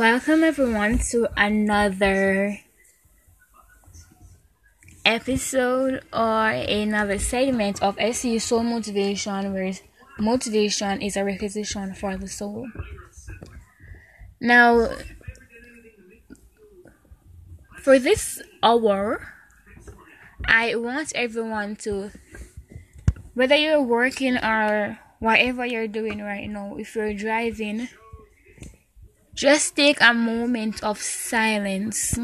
Welcome everyone to another episode or another segment of SC Soul Motivation where motivation is a requisition for the soul. Now for this hour I want everyone to whether you're working or whatever you're doing right now, if you're driving just take a moment of silence.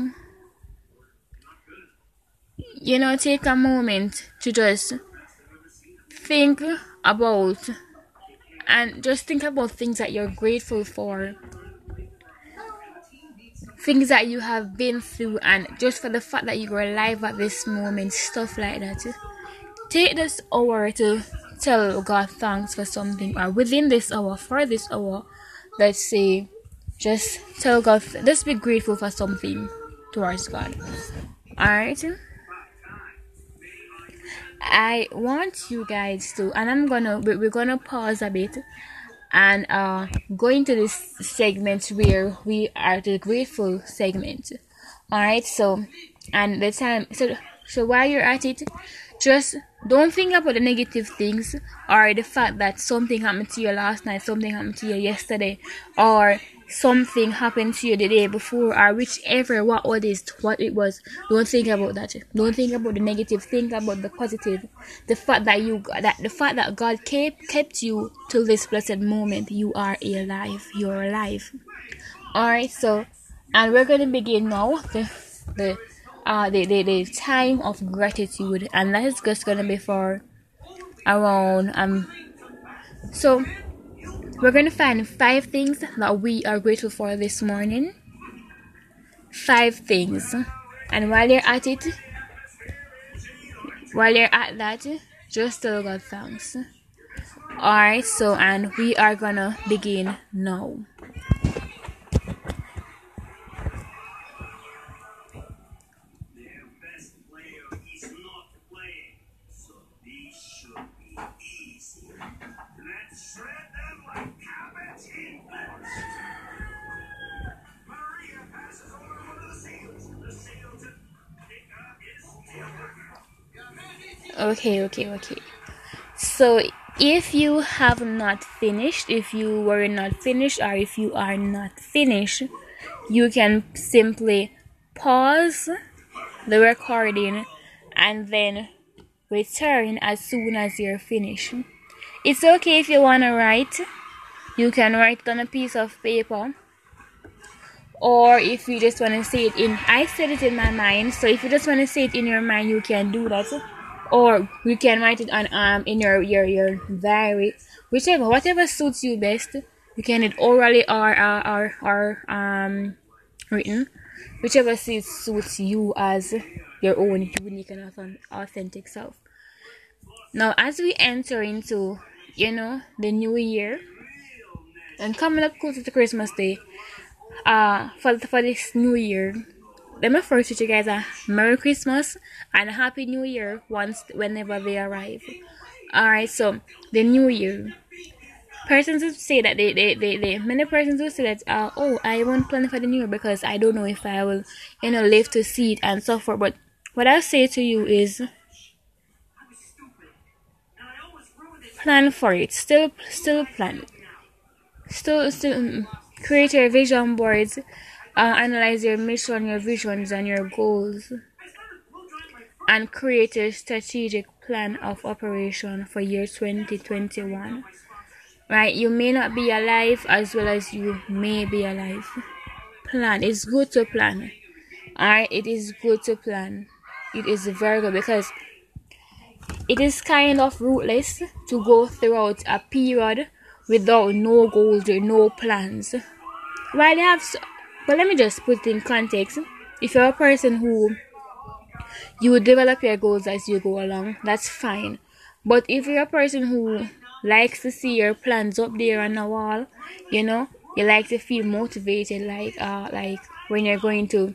You know, take a moment to just think about and just think about things that you're grateful for. Things that you have been through, and just for the fact that you're alive at this moment, stuff like that. Take this hour to tell God thanks for something, or within this hour, for this hour, let's say just tell God, let's be grateful for something towards God. Alright? I want you guys to, and I'm gonna, we're gonna pause a bit and uh, go into this segment where we are the grateful segment. Alright, so, and the time, so, so while you're at it, just don't think about the negative things or the fact that something happened to you last night, something happened to you yesterday, or something happened to you the day before or whichever what it is what it was. Don't think about that. Don't think about the negative. Think about the positive. The fact that you got that the fact that god kept kept you till this blessed moment you are alive. You're alive. All right so and we're going to begin now. The the uh the, the, the time of gratitude. And that is just going to be for around um so we're going to find five things that we are grateful for this morning. Five things. And while you're at it, while you're at that, just tell God thanks. Alright, so and we are gonna begin now. Okay, okay, okay. So if you have not finished, if you were not finished, or if you are not finished, you can simply pause the recording and then return as soon as you're finished. It's okay if you want to write, you can write on a piece of paper. Or if you just want to say it in, I said it in my mind, so if you just want to say it in your mind, you can do that or you can write it on um in your your your diary. Whichever whatever suits you best. You can it orally or or, or, or um written. Whichever suits you as your own unique and authentic self. Now as we enter into you know the new year and coming up closer to christmas day uh for, for this new year let me first wish you guys a Merry Christmas and a Happy New Year once whenever they arrive. Alright, so the New Year. Persons will say that they, they, they, they many persons will say that uh, oh I won't plan for the new year because I don't know if I will you know live to see it and so forth. But what I say to you is plan for it. Still still plan. Still still mm, create your vision boards uh, analyze your mission, your visions, and your goals, and create a strategic plan of operation for year 2021. Right? You may not be alive as well as you may be alive. Plan. It's good to plan. Alright? It is good to plan. It is very good because it is kind of rootless to go throughout a period without no goals or no plans. While you have but let me just put it in context. If you're a person who you develop your goals as you go along, that's fine. But if you're a person who likes to see your plans up there on the wall, you know, you like to feel motivated, like uh, like when you're going to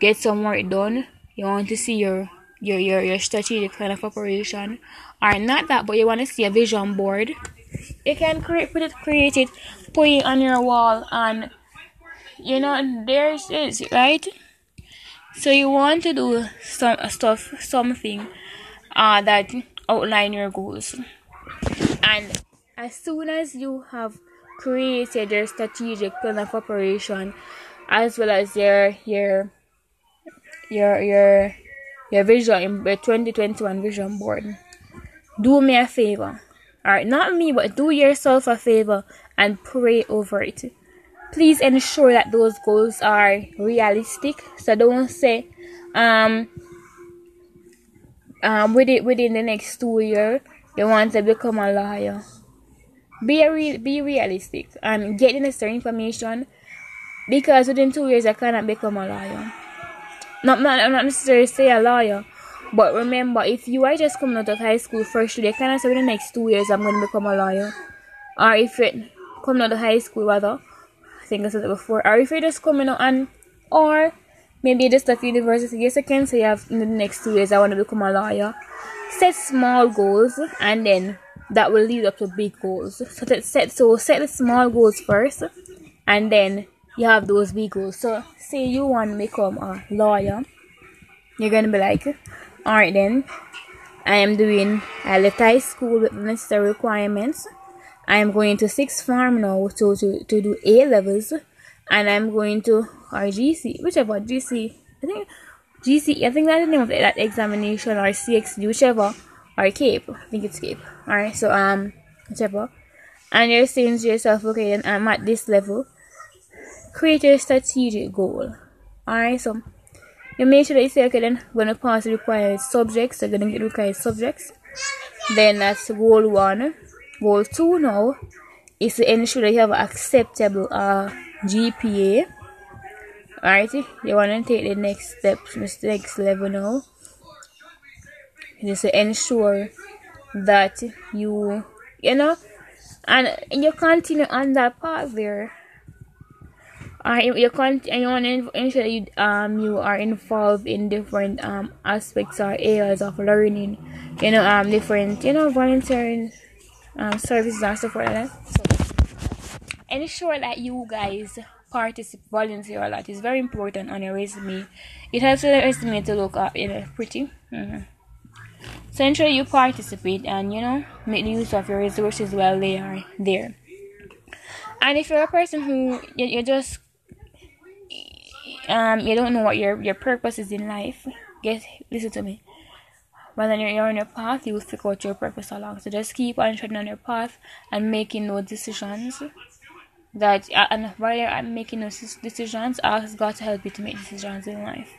get some work done, you want to see your your your, your strategic plan of operation, or not that, but you want to see a vision board. You can create put it create it, put it on your wall, and you know there's is right? So you want to do some stuff something uh that outline your goals. And as soon as you have created your strategic plan of operation as well as your your your your your vision your 2021 vision board do me a favor. All right not me but do yourself a favor and pray over it please ensure that those goals are realistic so don't say um um within within the next two years you want to become a lawyer be real be realistic and get the necessary information because within two years I cannot become a lawyer. Not not, not necessarily say a lawyer, but remember if you are just coming out of high school first year, cannot say within the next two years I'm gonna become a lawyer. Or if it coming out of high school rather, I think I said it before, or if you're just coming out and or maybe you just at university, yes I can say you have in the next two years I wanna become a lawyer. Set small goals and then that will lead up to big goals. So set so set the small goals first and then you have those big goals. So say you want to become a lawyer, you're gonna be like, alright then, I am doing I left high school with necessary requirements. I am going to sixth form now to, to, to do A levels and I'm going to or GC, whichever GC I think GC I think that's the name of that examination or CXC, whichever or CAPE. I think it's CAPE. Alright, so um whichever. And you're saying to yourself, okay, then I'm at this level create a strategic goal. Alright, so you make sure that you say, okay, then we're gonna pass the required subjects, so you're gonna get required subjects. Then that's goal one. Goal two now is to ensure that you have acceptable uh, GPA. Alright, you wanna take the next steps, the next level now. Just to ensure that you, you know, and you continue on that path there uh, you can't and you want to ensure that you um you are involved in different um aspects or areas of learning you know um different you know volunteering um services and stuff like that. So ensure that you guys participate volunteer a lot is very important on your resume. It helps your resume to look up you know pretty. Mm-hmm. so ensure you participate and you know make use of your resources while they are there. And if you're a person who you, you just um you don't know what your your purpose is in life get listen to me when you're, on your path you will figure out your purpose along. So just keep on treading on your path and making those decisions that uh, and while you're making those decisions ask god to help you to make decisions in life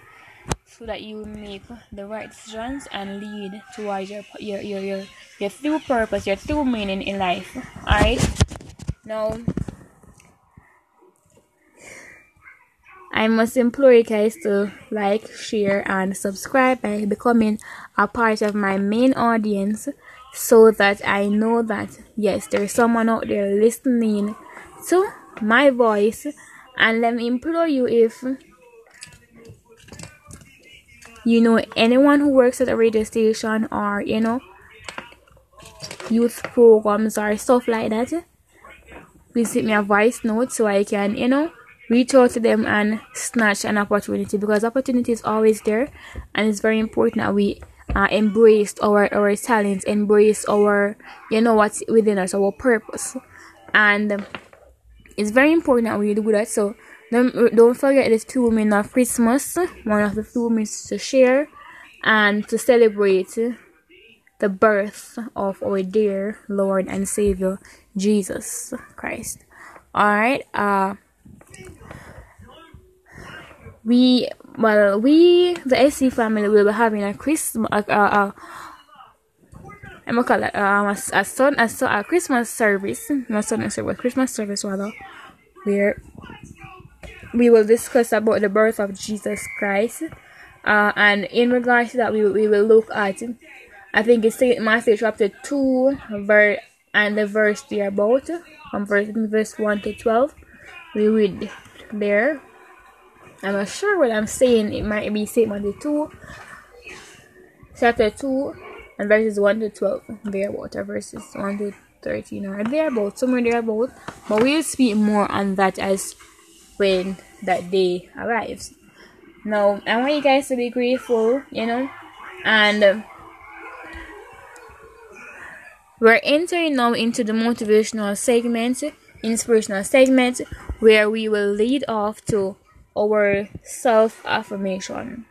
so that you will make the right decisions and lead towards your your your your, your true purpose your true meaning in life. All right now I must implore you guys to like, share, and subscribe by becoming a part of my main audience so that I know that yes, there's someone out there listening to my voice. And let me implore you if you know anyone who works at a radio station or you know youth programs or stuff like that, please send me a voice note so I can, you know, reach out to them and snatch an opportunity because opportunity is always there and it's very important that we uh, embrace our our talents embrace our you know what's within us our purpose. And it's very important that we do that. So don't, don't forget the two women of christmas one of the two minutes to share and to celebrate the birth of our dear lord and savior jesus christ. All right uh we well we the AC family will be having a Christmas uh, uh, I'm call it um, a, a son a, a Christmas service. Not Sunday service Christmas service rather. Where we will discuss about the birth of Jesus Christ. Uh, and in regards to that we, we will look at I think it's Matthew chapter 2 verse and the verse there about from verse, verse 1 to 12 we read there I'm not sure what I'm saying. It might be St. Matthew 2, chapter 2, and verses 1 to 12. Thereabout, or verses 1 to 13, or thereabout, somewhere thereabout. But we'll speak more on that as when that day arrives. Now, I want you guys to be grateful, you know, and uh, we're entering now into the motivational segment, inspirational segment, where we will lead off to our self affirmation.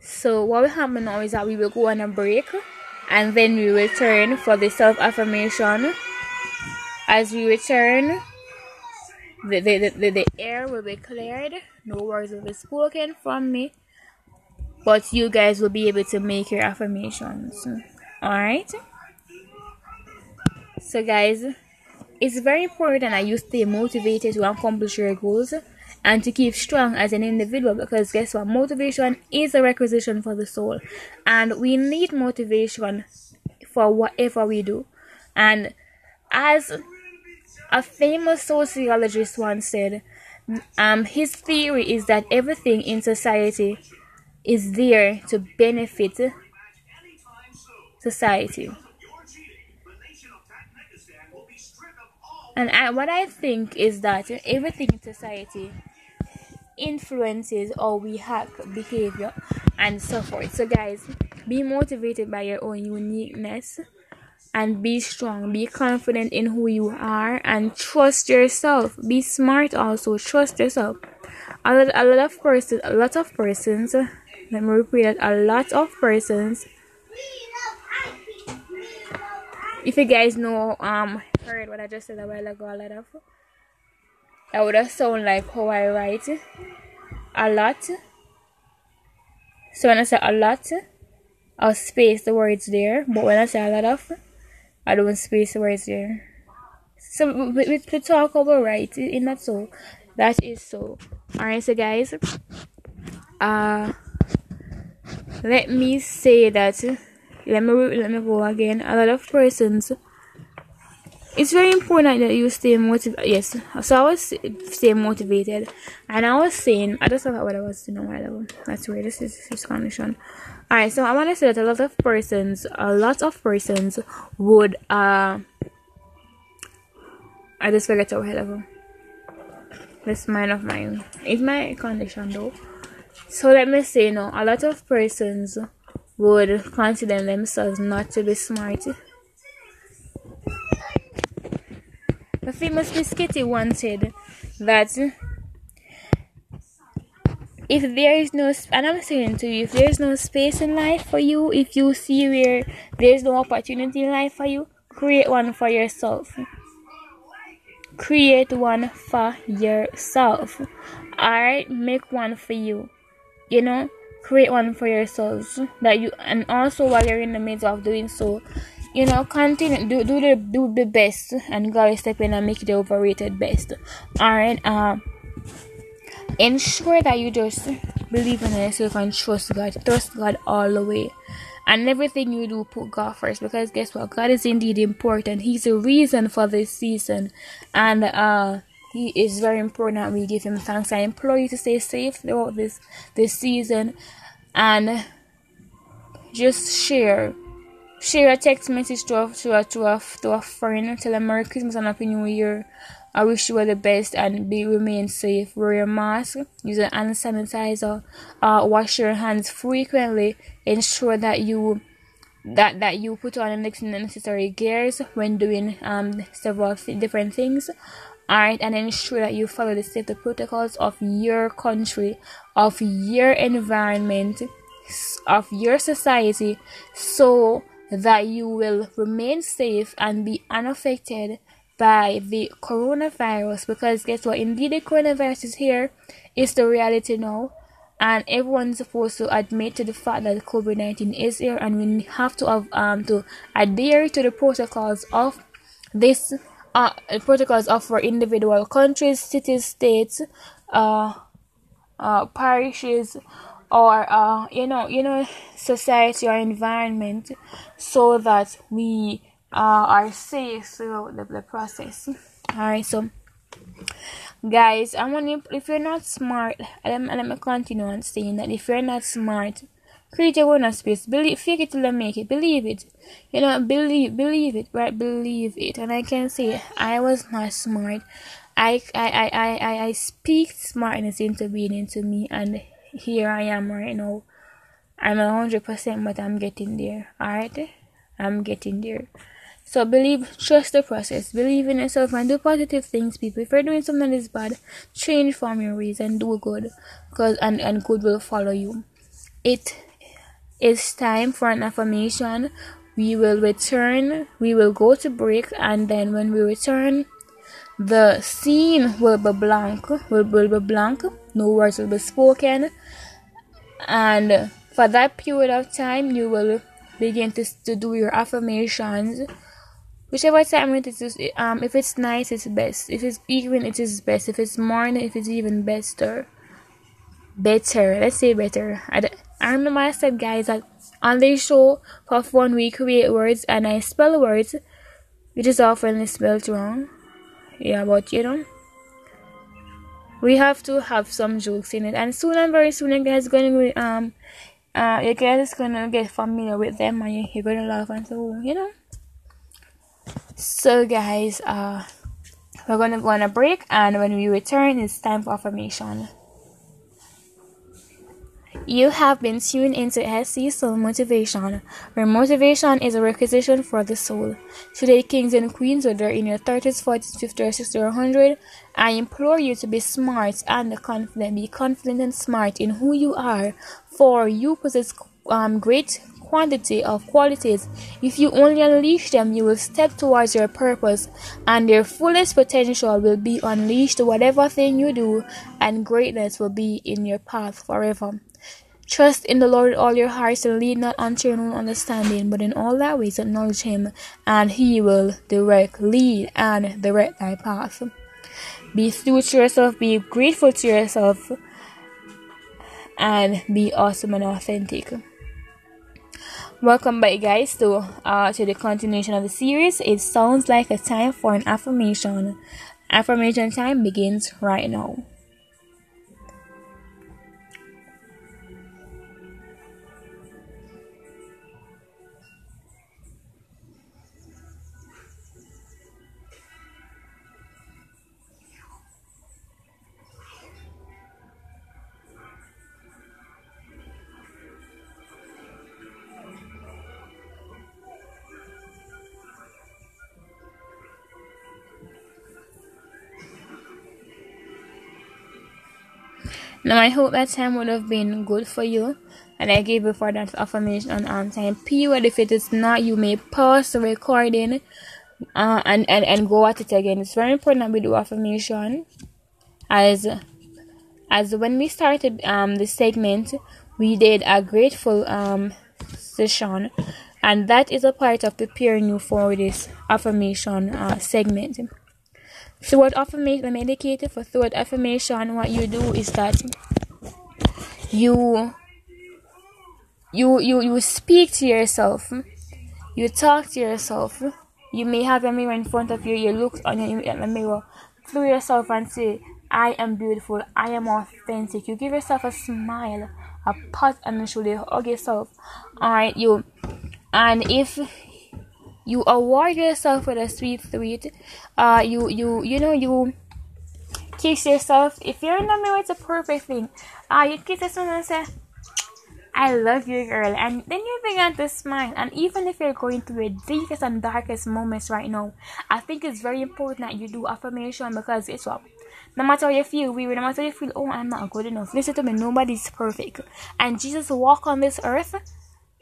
So, what will happen now is that we will go on a break and then we return for the self affirmation. As we return, the, the, the, the air will be cleared, no words will be spoken from me but you guys will be able to make your affirmations all right so guys it's very important that you stay motivated to accomplish your goals and to keep strong as an individual because guess what? Motivation is a requisition for the soul. And we need motivation for whatever we do. And as a famous sociologist once said um, his theory is that everything in society is there to benefit society. And I, what I think is that everything in society influences how we act, behavior, and so forth. So, guys, be motivated by your own uniqueness and be strong. Be confident in who you are and trust yourself. Be smart also. Trust yourself. A lot, a lot of persons, a lot of persons let me repeat that a lot of persons if you guys know um heard what I just said a while ago a lot of that would have sound like how I write a lot. So when I say a lot I'll space the words there but when I say a lot of I don't space the words there. So we, we, we talk about right in that so that is so. Alright so guys uh let me say that let me let me go again. A lot of persons it's very important that you stay motivated. Yes. So i was staying motivated and i was saying i just forgot what i was doing while ago that's where this is this condition all right so i want to say that a lot of persons a lot of persons would uh i just forget while ago this mind of mine it's my condition though. So let me say no, a lot of persons would consider themselves not to be smart. The famous Biscuity once said that if there is no and I'm saying to you, if there is no space in life for you, if you see where there is no opportunity in life for you, create one for yourself. Create one for yourself. Alright, make one for you you know create one for yourselves that you and also while you're in the midst of doing so you know continue do do the do the best. And God step in and make the overrated best. Alright um ensure that you just believe in yourself and trust God. Trust God all the way. And everything you do put God first. Because guess what? God is indeed important. He's the reason for this season. And uh he is very important that we give him thanks. I implore you to stay safe throughout this this season. And just share share a text message to a to a to a, to a friend tell them Merry Christmas and Happy New Year. I wish you all the best and be remain safe. Wear your mask, use an hand sanitizer, uh, wash your hands frequently. Ensure that you that that you put on the necessary gears when doing um several different things Alright, and ensure that you follow the safety protocols of your country, of your environment, of your society, so that you will remain safe and be unaffected by the coronavirus. Because guess what? Indeed, the coronavirus is here. It's the reality now. And everyone's supposed to admit to the fact that COVID 19 is here, and we have to have um to adhere to the protocols of this uh, protocols offer individual countries, cities, states, uh, uh, parishes, or uh, you know, you know, society or environment, so that we uh, are safe throughout the, the process. All right, so guys, I want you. If you're not smart, let me, let me continue on saying that if you're not smart Create your own space. Believe, fake it till I make it. Believe it. You know, believe, believe it, right? Believe it. And I can say, I was not smart. I, I, I, I, I speak smartness into being into me, and here I am right now. I'm a hundred percent, but I'm getting there. Alright, I'm getting there. So believe, trust the process. Believe in yourself and do positive things, people. If you're doing something that is bad, change from your ways and do good, cause and and good will follow you. It is time for an affirmation. We will return. We will go to break, and then when we return, the scene will be blank. Will, will be blank. No words will be spoken, and for that period of time, you will begin to, to do your affirmations. Whichever time it is um if it's nice it's best. If it's even it is best. If it's morning if it's even better better. Let's say better. I, I remember I said guys that on this show for fun we create words and I spell words which is often spelled wrong yeah but you know we have to have some jokes in it. And soon and very soon you guys gonna um uh you guys is gonna get familiar with them and you're gonna laugh and so you know? So guys uh we're gonna go on a break and when we return it's time for affirmation you have been tuned into SC Soul Motivation, where motivation is a requisition for the soul. Today, kings and queens, whether in your 30s, 40s, 50s, or 60s, or 100, I implore you to be smart and confident. Be confident and smart in who you are, for you possess um, great quantity of qualities. If you only unleash them, you will step towards your purpose, and your fullest potential will be unleashed. Whatever thing you do, and greatness will be in your path forever. Trust in the Lord with all your hearts and lead not unto your own understanding, but in all thy ways acknowledge him, and he will direct, lead, and direct thy path. Be true to yourself, be grateful to yourself, and be awesome and authentic. Welcome back guys to uh to the continuation of the series. It sounds like a time for an affirmation. Affirmation time begins right now. Now I hope that time would have been good for you and I gave you for that affirmation on time period. If it is not, you may pause the recording uh, and, and, and go at it again. It's very important that we do affirmation as as when we started um the segment we did a grateful um session and that is a part of preparing you for this affirmation uh, segment. Throughout affirmation, the medicated for throughout affirmation, what you do is that you you you you speak to yourself, you talk to yourself. You may have a mirror in front of you. You look on your, the mirror through yourself and say, "I am beautiful. I am authentic." You give yourself a smile, a pat on the shoulder, hug yourself. All right, you. And if you award yourself with a sweet sweet uh you you you know you kiss yourself if you're in the mirror it's a perfect thing uh you kiss yourself and say I love you, girl. And then you begin to smile. And even if you're going through the deepest and darkest moments right now, I think it's very important that you do affirmation because it's what no matter how you feel weary, no matter how you feel, oh, I'm not good enough. Listen to me, nobody's perfect. And Jesus walked on this earth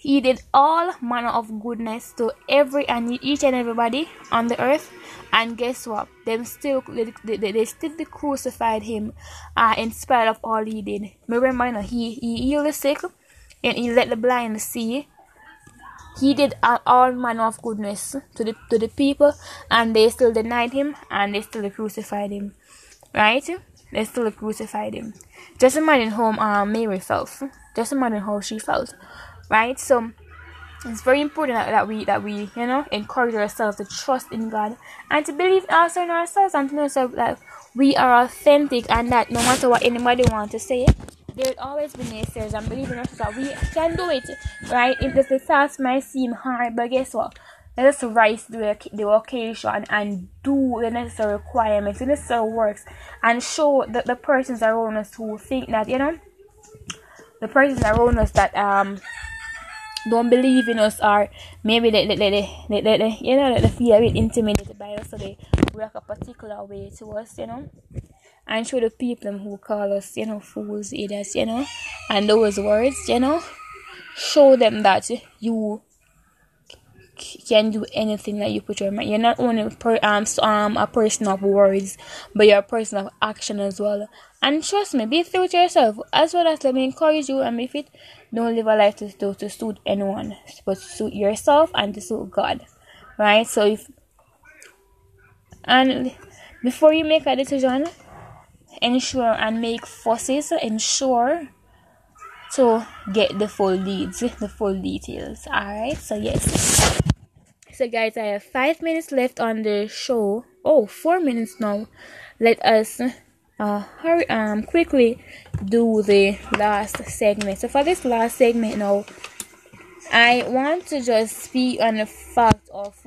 he did all manner of goodness to every and each and everybody on the earth. And guess what? Them still they, they, they still crucified him uh, in spite of all he did. Remember, he, he healed the sick and he let the blind see. He did all manner of goodness to the to the people, and they still denied him and they still crucified him. Right? They still crucified him. Just imagine how um, Mary felt. Just imagine how she felt right so it's very important that, that we that we you know encourage ourselves to trust in God and to believe also in ourselves and to know ourselves that we are authentic and that no matter what anybody wants to say there'll always be naysayers and believe in us that we can do it, right? If the task might seem hard, but guess what? Let us rise to the, the occasion and do the necessary requirements, the necessary works, and show that the persons around us who think that, you know, the persons around us that um don't believe in us or maybe they, they, they, they, they, they you know they feel a bit intimidated by us so they work a particular way to us you know. And show the people who call us you know fools idiots you know and those words you know. Show them that you can do anything that you put your mind. You're not only per, um, um a person of words, but you're a person of action as well. And trust me, be true to yourself as well as let me encourage you and if it don't live a life to, to, to suit anyone, but to suit yourself and to suit God. Right? So if and before you make a decision, ensure and make forces, ensure to get the full leads, the full details. Alright, so yes. So guys, I have five minutes left on the show. Oh, four minutes now. Let us uh hurry um quickly do the last segment. So for this last segment now, I want to just speak on the fact of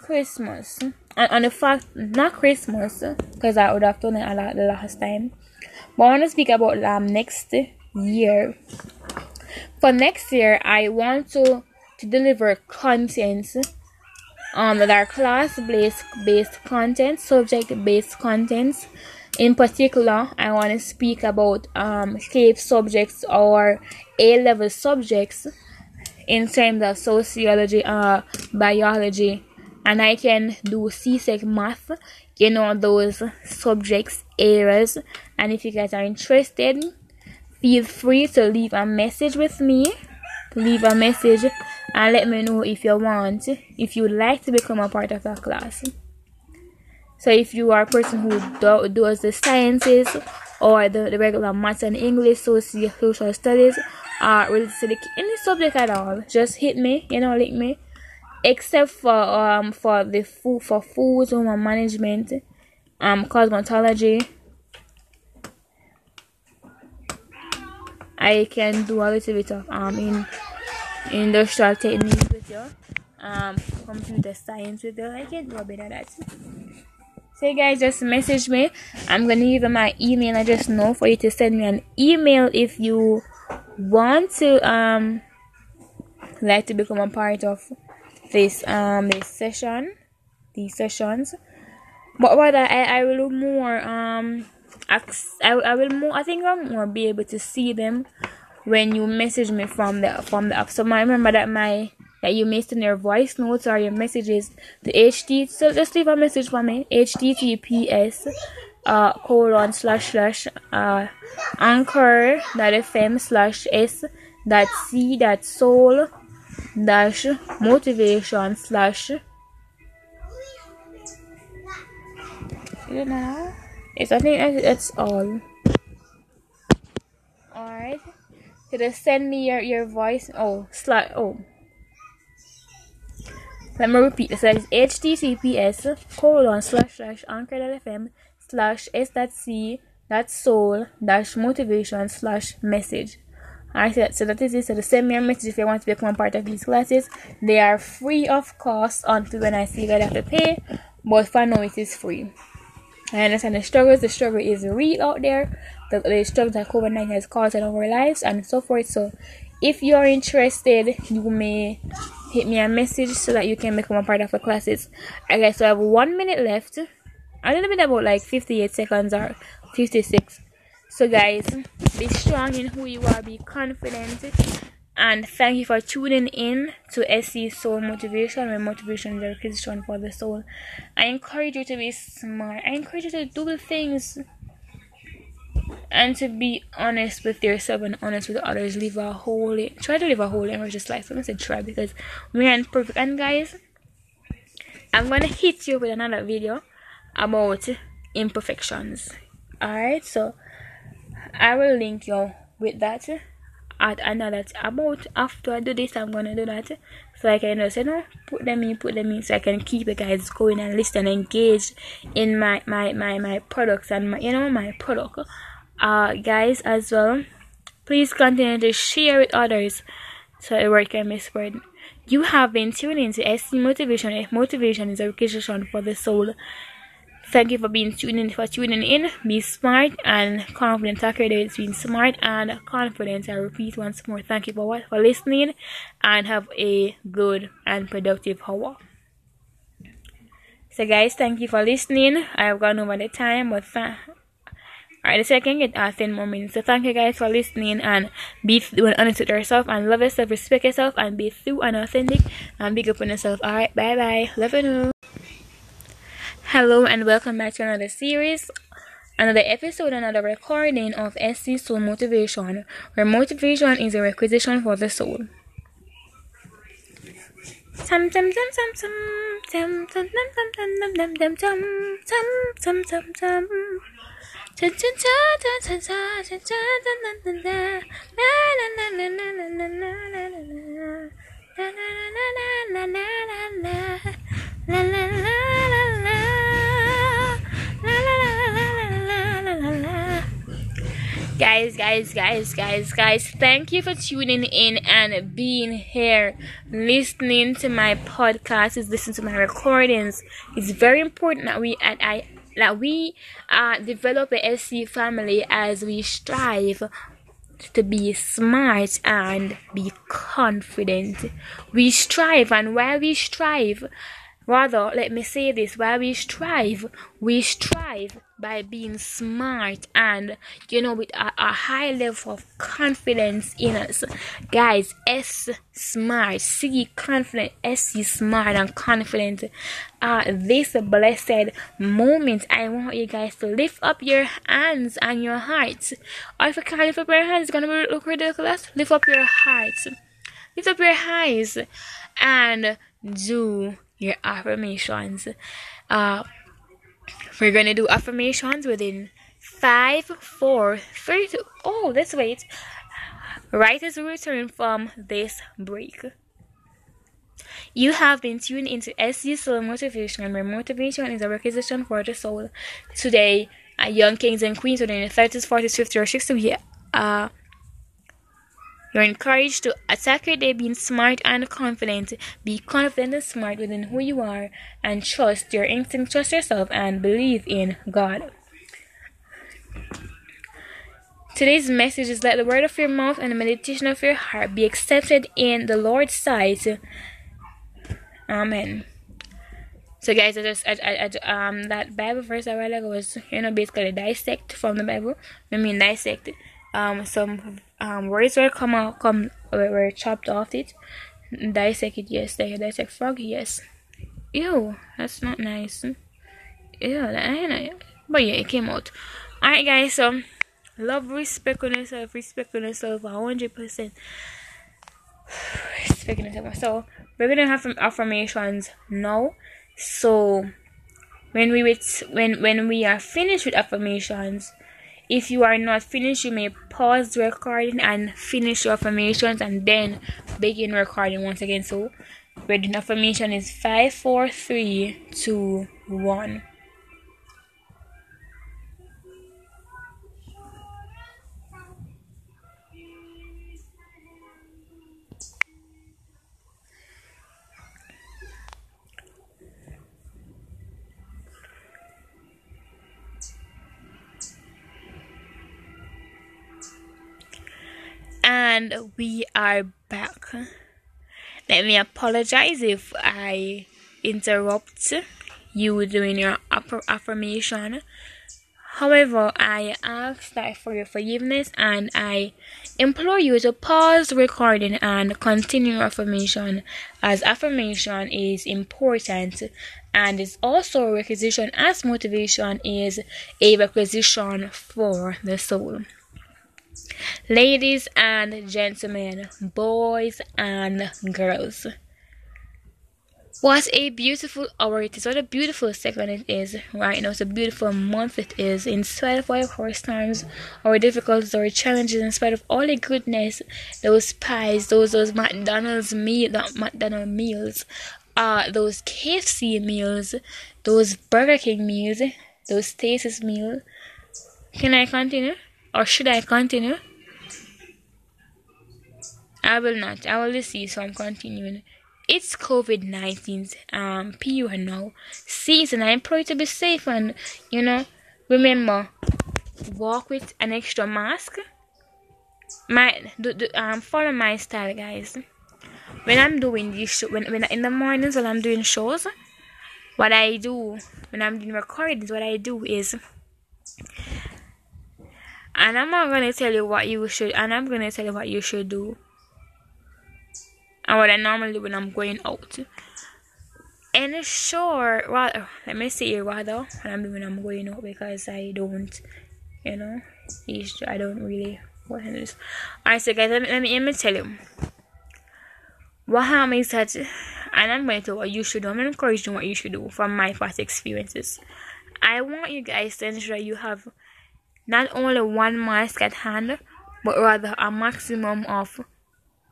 Christmas. And on the fact not Christmas, because I would have done it a lot the last time. But I want to speak about um next year. For next year I want to to deliver content um, that are class based content, subject based content. In particular, I want to speak about um, CAPE subjects or A level subjects in terms of sociology, uh, biology, and I can do CSEC math, you know, those subjects areas. And if you guys are interested, feel free to leave a message with me. Leave a message and let me know if you want if you would like to become a part of that class. So if you are a person who do, does the sciences or the, the regular maths and english social, social studies or related to the, any subject at all. Just hit me you know link me. Except for um for the food for food home management um cosmetology. I can do a little bit of um in industrial techniques with you, um, computer science with you. I can do of that. So guys, just message me. I'm gonna give you my email address now for you to send me an email if you want to um like to become a part of this um this session, these sessions. But rather, I I will more um I, I will more I think I'll more be able to see them when you message me from the from the app. So I remember that my that you missed in your voice notes or your messages the HT so just leave a message for me https uh colon slash slash uh anchor dot fm slash s dot c dot soul dash motivation slash. You know it's I think it's all. Alright just send me your, your voice. Oh, slide. Oh. Let me repeat this. That is https colon slash slash anchor.fm slash s dot soul dash motivation slash message. Alright, so, so that is it. So just send me a message if you want to become part of these classes. They are free of cost until when I see that I have to pay. But for now it is free. I understand the struggles. The struggle is real out there the, the struggle that COVID 19 has caused in our lives and so forth. So, if you're interested, you may hit me a message so that you can become a part of the classes. Okay, so I have one minute left. A little bit about like 58 seconds or 56. So, guys, be strong in who you are, be confident, and thank you for tuning in to SC Soul Motivation, where motivation is a requisition for the soul. I encourage you to be smart. I encourage you to do the things and to be honest with yourself and honest with others. Live a holy, try to live a holy and righteous life. I'm gonna say try because we aren't perfect. And guys, I'm gonna hit you with another video about imperfections. Alright, so I will link you with that at another about after I do this I'm gonna do that so I can just you know put them in put them in so I can keep you guys going and listen and engage in my my my my products and my you know my product uh guys as well please continue to share with others so the word can be spread you have been tuning to SC Motivation. If motivation is a requisition for the soul, thank you for being tuned in for tuning in. Be smart and confident. Accurate between smart and confident. I repeat once more. Thank you for what for listening, and have a good and productive hour. So, guys, thank you for listening. I have gone over the time, but th- Alright, the second get uh, 10 more minutes. So thank you guys for listening and be doing honest with yourself and love yourself, respect yourself and be true and authentic and up on yourself. Alright, bye bye. Love you. Hello and welcome back to another series, another episode, another recording of SC Soul Motivation, where motivation is a requisition for the soul. Guys, guys, guys, guys, guys, thank you for tuning in and being here, listening to my podcast, is listening to my recordings. It's very important that we and I that we uh, develop a SC family as we strive to be smart and be confident. We strive, and while we strive, rather, let me say this while we strive, we strive by being smart and you know with a, a, high level of confidence in us. Guys s smart c confident s smart and confident uh this blessed moment. I want you guys to lift up your hands and your hearts. Or if you can't lift up your hands it's gonna be look ridiculous. Lift up your hearts. Lift up your eyes and do your affirmations uh we're gonna do affirmations within five, four, three, two. Oh, let's wait. Right as we return from this break. You have been tuned into SC Soul Motivation, where motivation is a requisition for the soul. Today, young kings and queens within the 30s, 40s, 50s, or 60s, we uh, you're encouraged to attack your day being smart and confident. Be confident and smart within who you are and trust your instinct, trust yourself, and believe in God. Today's message is let the word of your mouth and the meditation of your heart be accepted in the Lord's sight. Amen. So, guys, I just I, I, I, um that Bible verse a while ago was you know basically dissect from the Bible. I mean dissect um some um were come out come were chopped off it. Dissect it yes they dissect frog yes. Ew that's not nice. Ew that but yeah it came out. Alright guys so love respect on yourself respect on yourself 100 percent. Respect on so we're gonna have some affirmations now. So when we with when when we are finished with affirmations if you are not finished, you may pause recording and finish your affirmations and then begin recording once again. So, the affirmation is five, four, three, two, one. And we are back. Let me apologize if I interrupt you doing your affirmation. However, I ask that for your forgiveness and I implore you to pause recording and continue affirmation as affirmation is important and is also a requisition as motivation is a requisition for the soul. Ladies and gentlemen, boys and girls. What a beautiful hour it is. What a beautiful second it is right now. It's a beautiful month it is. In spite of our times, our difficulties, our challenges, in spite of all the goodness, those pies, those those McDonald's meal, that McDonald's meals, uh, those KFC meals, those Burger King meals, those Stasis meals. Can I continue? Or should I continue? I will not. I will just see, so I'm continuing. It's COVID 19's um period now season. I implore you to be safe and you know remember walk with an extra mask. My do, do, um follow my style, guys. When I'm doing these show, when when in the mornings when I'm doing shows, what I do when I'm doing recordings, what I do is and I'm not gonna tell you what you should and I'm gonna tell you what you should do and what I normally do when I'm going out. And sure, well, oh, let me see rather when I'm when I'm going out because I don't, you know, I don't really what is. Alright, so guys, let me, let me let me tell you. What happens that, and I'm going to tell what you should do. I'm encouraging what you should do from my past experiences. I want you guys to ensure you have not only one mask at hand, but rather a maximum of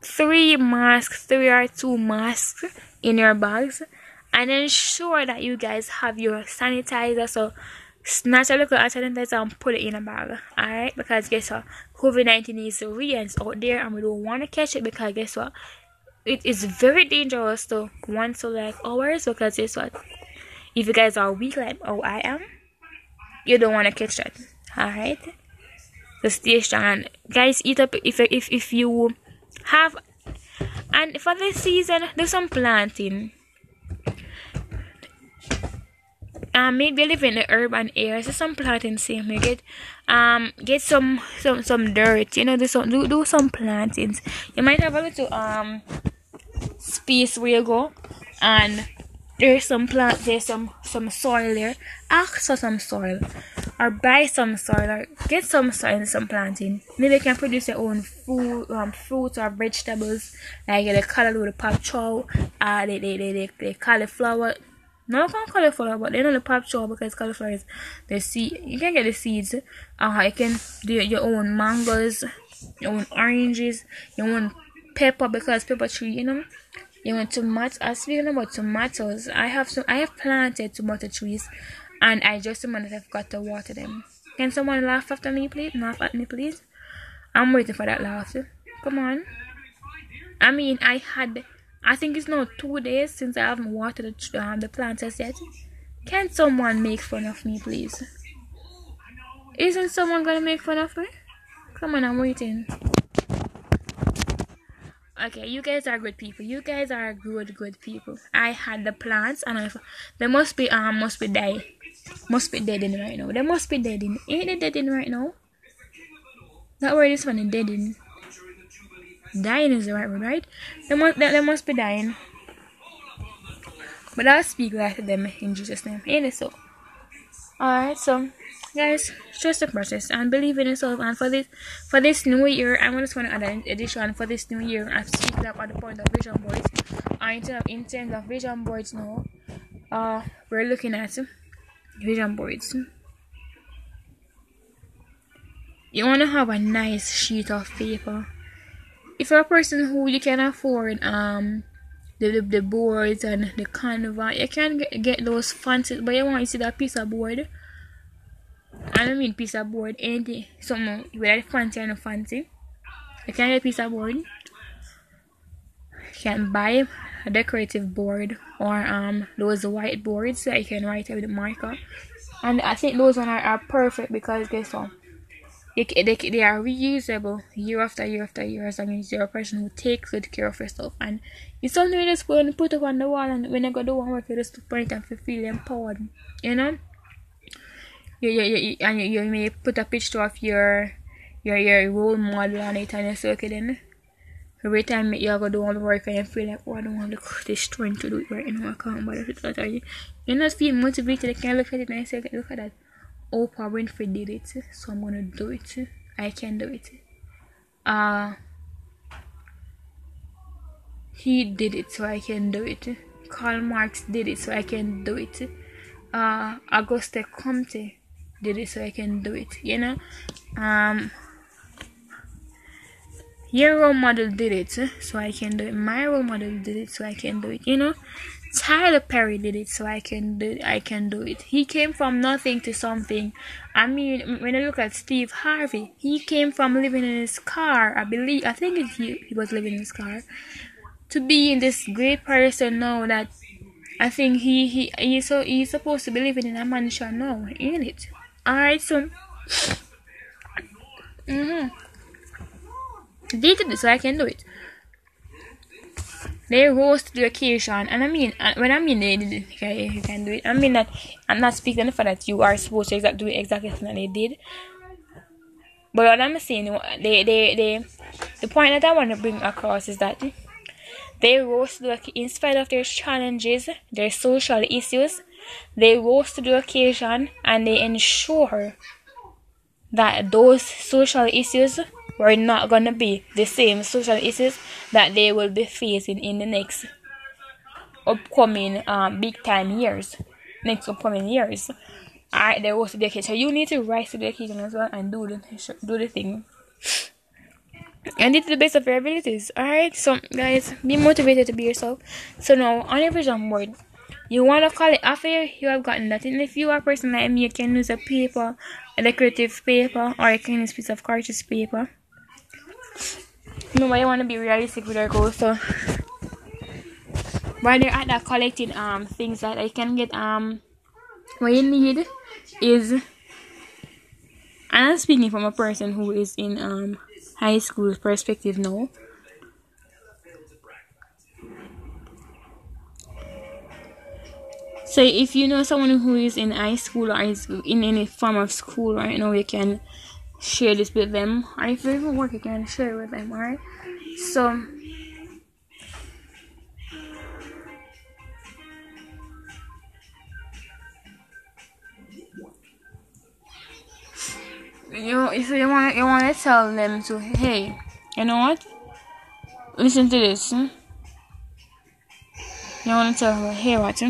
three masks, three or two masks in your bags, and ensure that you guys have your sanitizer. So snatch a little sanitizer and put it in a bag. Alright? Because guess what? COVID 19 is real and it's out there and we don't want to catch it because guess what? It is very dangerous to want to like hours because guess what? If you guys are weak like oh I am, you don't want to catch that. Alright? So stay and guys eat up if if if you have and for this season do some planting. Um maybe live in the urban area so some planting same you get um get some some some dirt you know do some do, do some plantings. You might have a little um space where you go and there's some plant there's some some soil there. Ask for some soil or buy some soil or get some soil and some planting. Maybe you can produce your own food um fruits or vegetables like the color the pop chow uh the the, the, the, the cauliflower no can cauliflower but they know the pop chow because cauliflower is the seed. You can get the seeds uh you can do your own mangoes your own oranges your own pepper because pepper tree you know you want tomatoes. Speaking about tomatoes. I have some i have planted tomato trees and i just remember that i've got to water them can someone laugh after me please? Laugh at me please? I'm waiting for that laughter. Come on. I mean i had i think it's now two days since i haven't watered the, um, the plants yet. Can someone make fun of me please? Isn't someone gonna make fun of me? Come on i'm waiting. Okay you guys are good people. You guys are good good people. I had the plants and I, they must be um must be dead must be dead in right now. They must be dead in. Ain't they dead in right now? That word is funny dead in. Dying is the right word right? They must they, they must be dying. But i'll speak life to them in jesus name. Ain't it so? All right so guys trust the process and believe in yourself. And for this for this new year i'm just going to add an addition. For this new year I've speaking up at the point of vision boards uh, in, terms of, in terms of vision boards now. Uh we're looking at vision boards you want to have a nice sheet of paper if you're a person who you can afford um the, the, boards and the canvas you can get, get those fancy but you want to see that piece of board I don't mean piece of board, anything, something whether fancy not fancy. You can get a piece of board. You can buy a decorative board or um those white boards that you can write with a marker. And I think those one are, are perfect because guess what? They, they, they are reusable year after year after year as long as you're a person who takes good care of yourself. And it's something you just put, put up on the wall and when you go do one work, you just put and feel empowered. You know? you, you, you, and you, you may put a picture of your your your role model on it and you say okay then every time you go do all the work and you feel like oh I don't have the, strength to do it right now. I can't bother to do it you you're not feeling motivated. You can look at it and I say look at that. Oprah Winfrey did it so I'm gonna do it. I can do it. Uh he did it so I can do it. Karl Marx did it so I can do it. Uh Auguste Comte did it so I can do it, you know. Um, your role model did it so I can do it. My role model did it so I can do it, you know. Tyler Perry did it, so I can do I can do it. He came from nothing to something. I mean, when I look at Steve Harvey, he came from living in his car. I believe I think he he was living in his car to be in this great person now that I think he he he's so he's supposed to be living in a mansion now, ain't it? Alright, so mhm. They did it, so I can do it. They rose to the occasion, and I mean, uh, when I mean they did it, okay, you can do it. I mean that I'm not speaking the fact that you are supposed to exact, do exactly what they did. But what I'm saying, uh, they, they, they, the point that I want to bring across is that they rose to the, in spite of their challenges, their social issues, they rose to the occasion and they ensure that those social issues were not going to be the same social issues that they will be facing in the next upcoming um, big time years, next upcoming years. Alright, there was the occasion. So you need to rise to the occasion as well and do the do the thing. And it to the best of your abilities. Alright, so guys, be motivated to be yourself. So now on your vision board, you wanna call it after you have gotten that. And if you are a person like me, you can use a paper, a decorative paper, or a a piece of cartridge paper You want to be realistic with your goals. So, while you're at that collecting um things that I can get um, what you need is, and I'm speaking from a person who is in um high school perspective now. So if you know someone who is in high school or is in any form of school right now, you can share this with them. Or if you even work, can share it with them, alright? So, you if you want you want to tell them to hey you know what listen to this hmm? you want to tell her hey what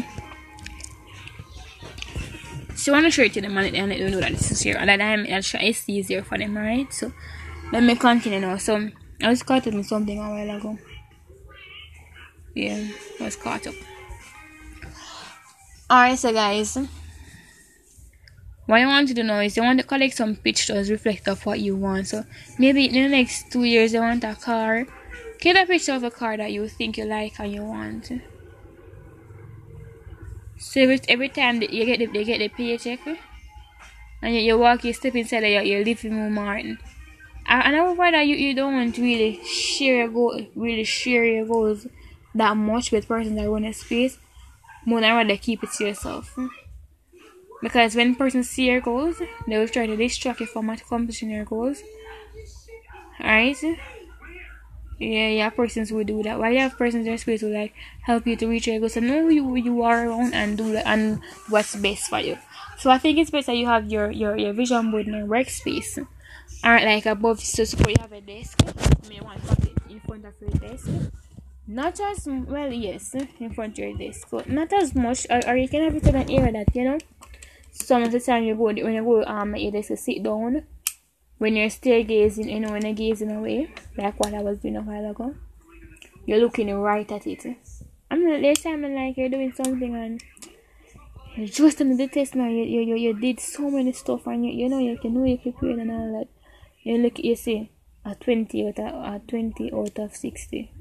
So I want to show it to them and let them know that this is here and that I'm it's easier for them, right? So let me continue now. So I was caught up in something a while ago. Yeah, I was caught up. Alright, so guys, what I want to do now is you want to collect some pictures reflect of what you want. So maybe in the next two years, you want a car. Get a picture of a car that you think you like and you want. So every, time you get the, they get the paycheck, eh? and you, you walk, you step inside your, your living room, Martin. And I would that you, you don't want to really share your goal, really share your goals that much with persons that want a space. More than rather keep it to yourself. Eh? Because when persons see your goals, they will try to distract you from accomplishing your goals. Alright? Yeah, yeah, persons will do that. Why you have persons in space will like help you to reach your goals and know who you are around and do that and what's best for you. So I think it's better you have your your, your vision board in your workspace. Alright, like above so you have a desk. You may want to it in front of your desk. Not as well, yes, in front of your desk, but not as much. Or, or you can have it in an area that you know. Some of the time you go when you go um your desk sit down when you're still gazing, you know, when you're gazing away, like what I was doing a while ago, you're looking right at it. I'm not time like you're doing something and you're just in the test now. You, you, you, you did so many stuff and you, you know you can know you prepared and all that. You look, you see a 20 out of a 20 out of 60.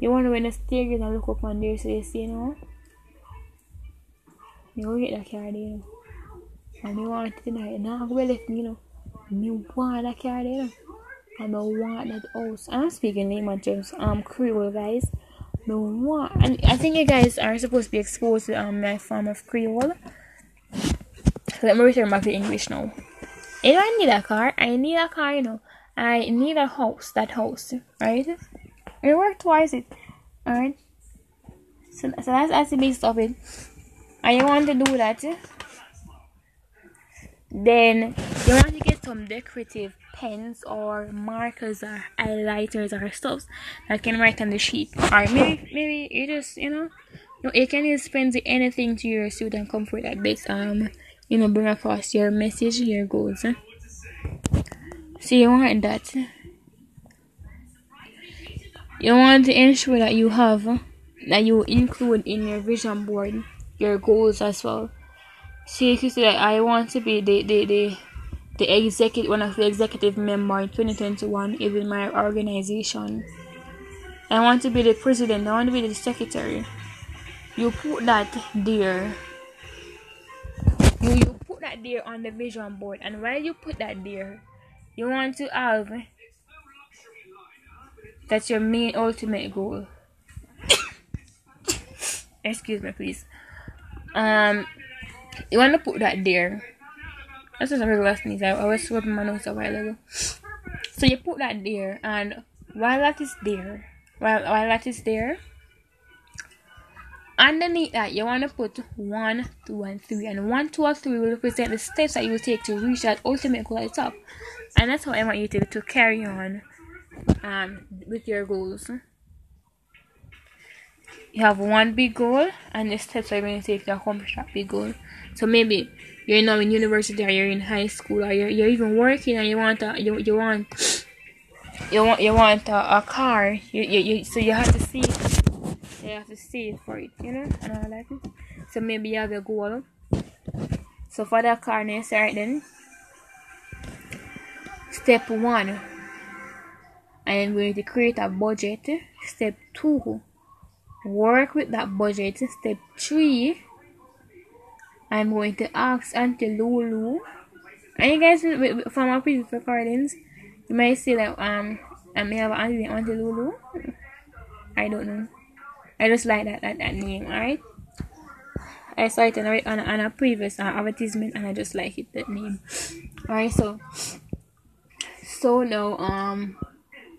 You wonder when you stare and look up on there, so you see, you know, you go get that card, you know, and you want it tonight, and now go left you know me want that car there. I want that house. I'm speaking name terms, um, Creole guys. Me want, and I think you guys are supposed to be exposed to um my form of Creole. Let me return back to English now. If I need a car, I need a car, you know. I need a house, that house, right? It worked twice it, alright? So, so that's, that's the base of it. I want to do that then you want to get some decorative pens or markers or highlighters or stuff that can write on the sheet or maybe maybe you just you know you can use pens anything to your student comfort that this um you know bring across your message your goals eh? so you want that you want to ensure that you have that you include in your vision board your goals as well. See if you say I want to be the the the the executive one of the executive member in 2021 is in my organization. I want to be the president, I want to be the secretary. You put that there. You you put that there on the vision board and while you put that there, you want to have that's your main ultimate goal. Excuse me please. Um you want to put that there this is a regular sneeze. I, was swapping my nose a while ago. So you put that there, and while that is there, while while that is there, underneath that you want to put one, two, and three, and one, two, and three will represent the steps that you will take to reach that ultimate goal at the top, and that's how I want you to to carry on, um, with your goals. You have one big goal, and the steps are going to take to accomplish that big goal. So maybe you're now in university or you're in high school or you're, you're even working and you want a you, you want you want you want a, a car. You, you, you so you have to see it you have to it for it you know and all that. So maybe you have a goal. So for that car now start then. Step one. I'm going to create a budget. Step two. Work with that budget. Step three I'm going to ask Auntie Lulu. And you guys, from my previous recordings, you might say that um I may have Auntie Auntie Lulu. I don't know. I just like that that, that name. Alright. I saw it on a, on a, on a previous uh, advertisement and I just like it that name. Alright, so so now um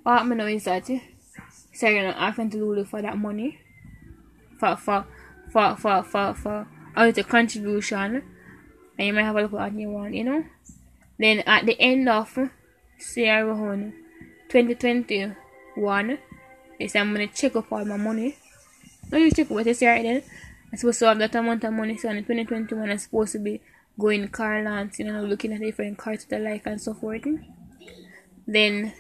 what I'm gonna know is that so you're gonna ask Auntie Lulu for that money for for for for for for Oh, or it's a contribution. And you might have a look at new one you know? Then at the end of around 2021 is I'm gonna check up all my money. No you check what say right then I'm supposed to have that amount of money so in 2021 I'm supposed to be going car loans you know looking at different cars that I like and so forth. Then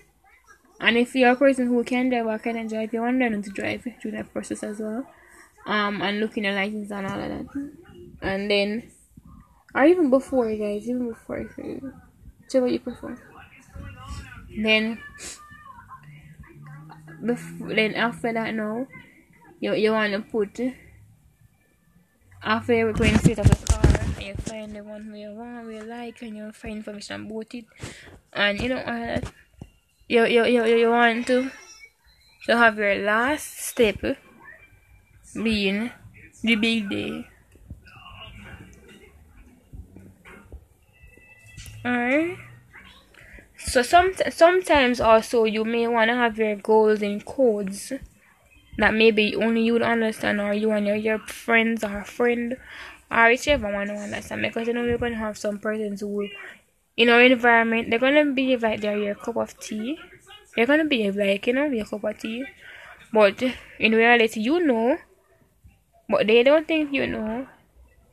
and if you're a person who can drive or can drive. You want to learn to drive through that process as well um and looking at license and all of that. And then or even before guys even before whichever you prefer. Then before, then after that now you, you want to put after you're going straight of the car and you find the one you want you like and you find information about it and you know uh, you, you, you, you want to to have your last step being the big day Alright. So some sometimes also you may want to have your goals in codes that maybe only you would understand or you and your, your friends or friend or whichever one to understand because you know you're gonna have some persons who in our environment they're gonna be like they're your cup of tea. They're gonna be like, you know, your cup of tea. But in reality you know but they don't think you know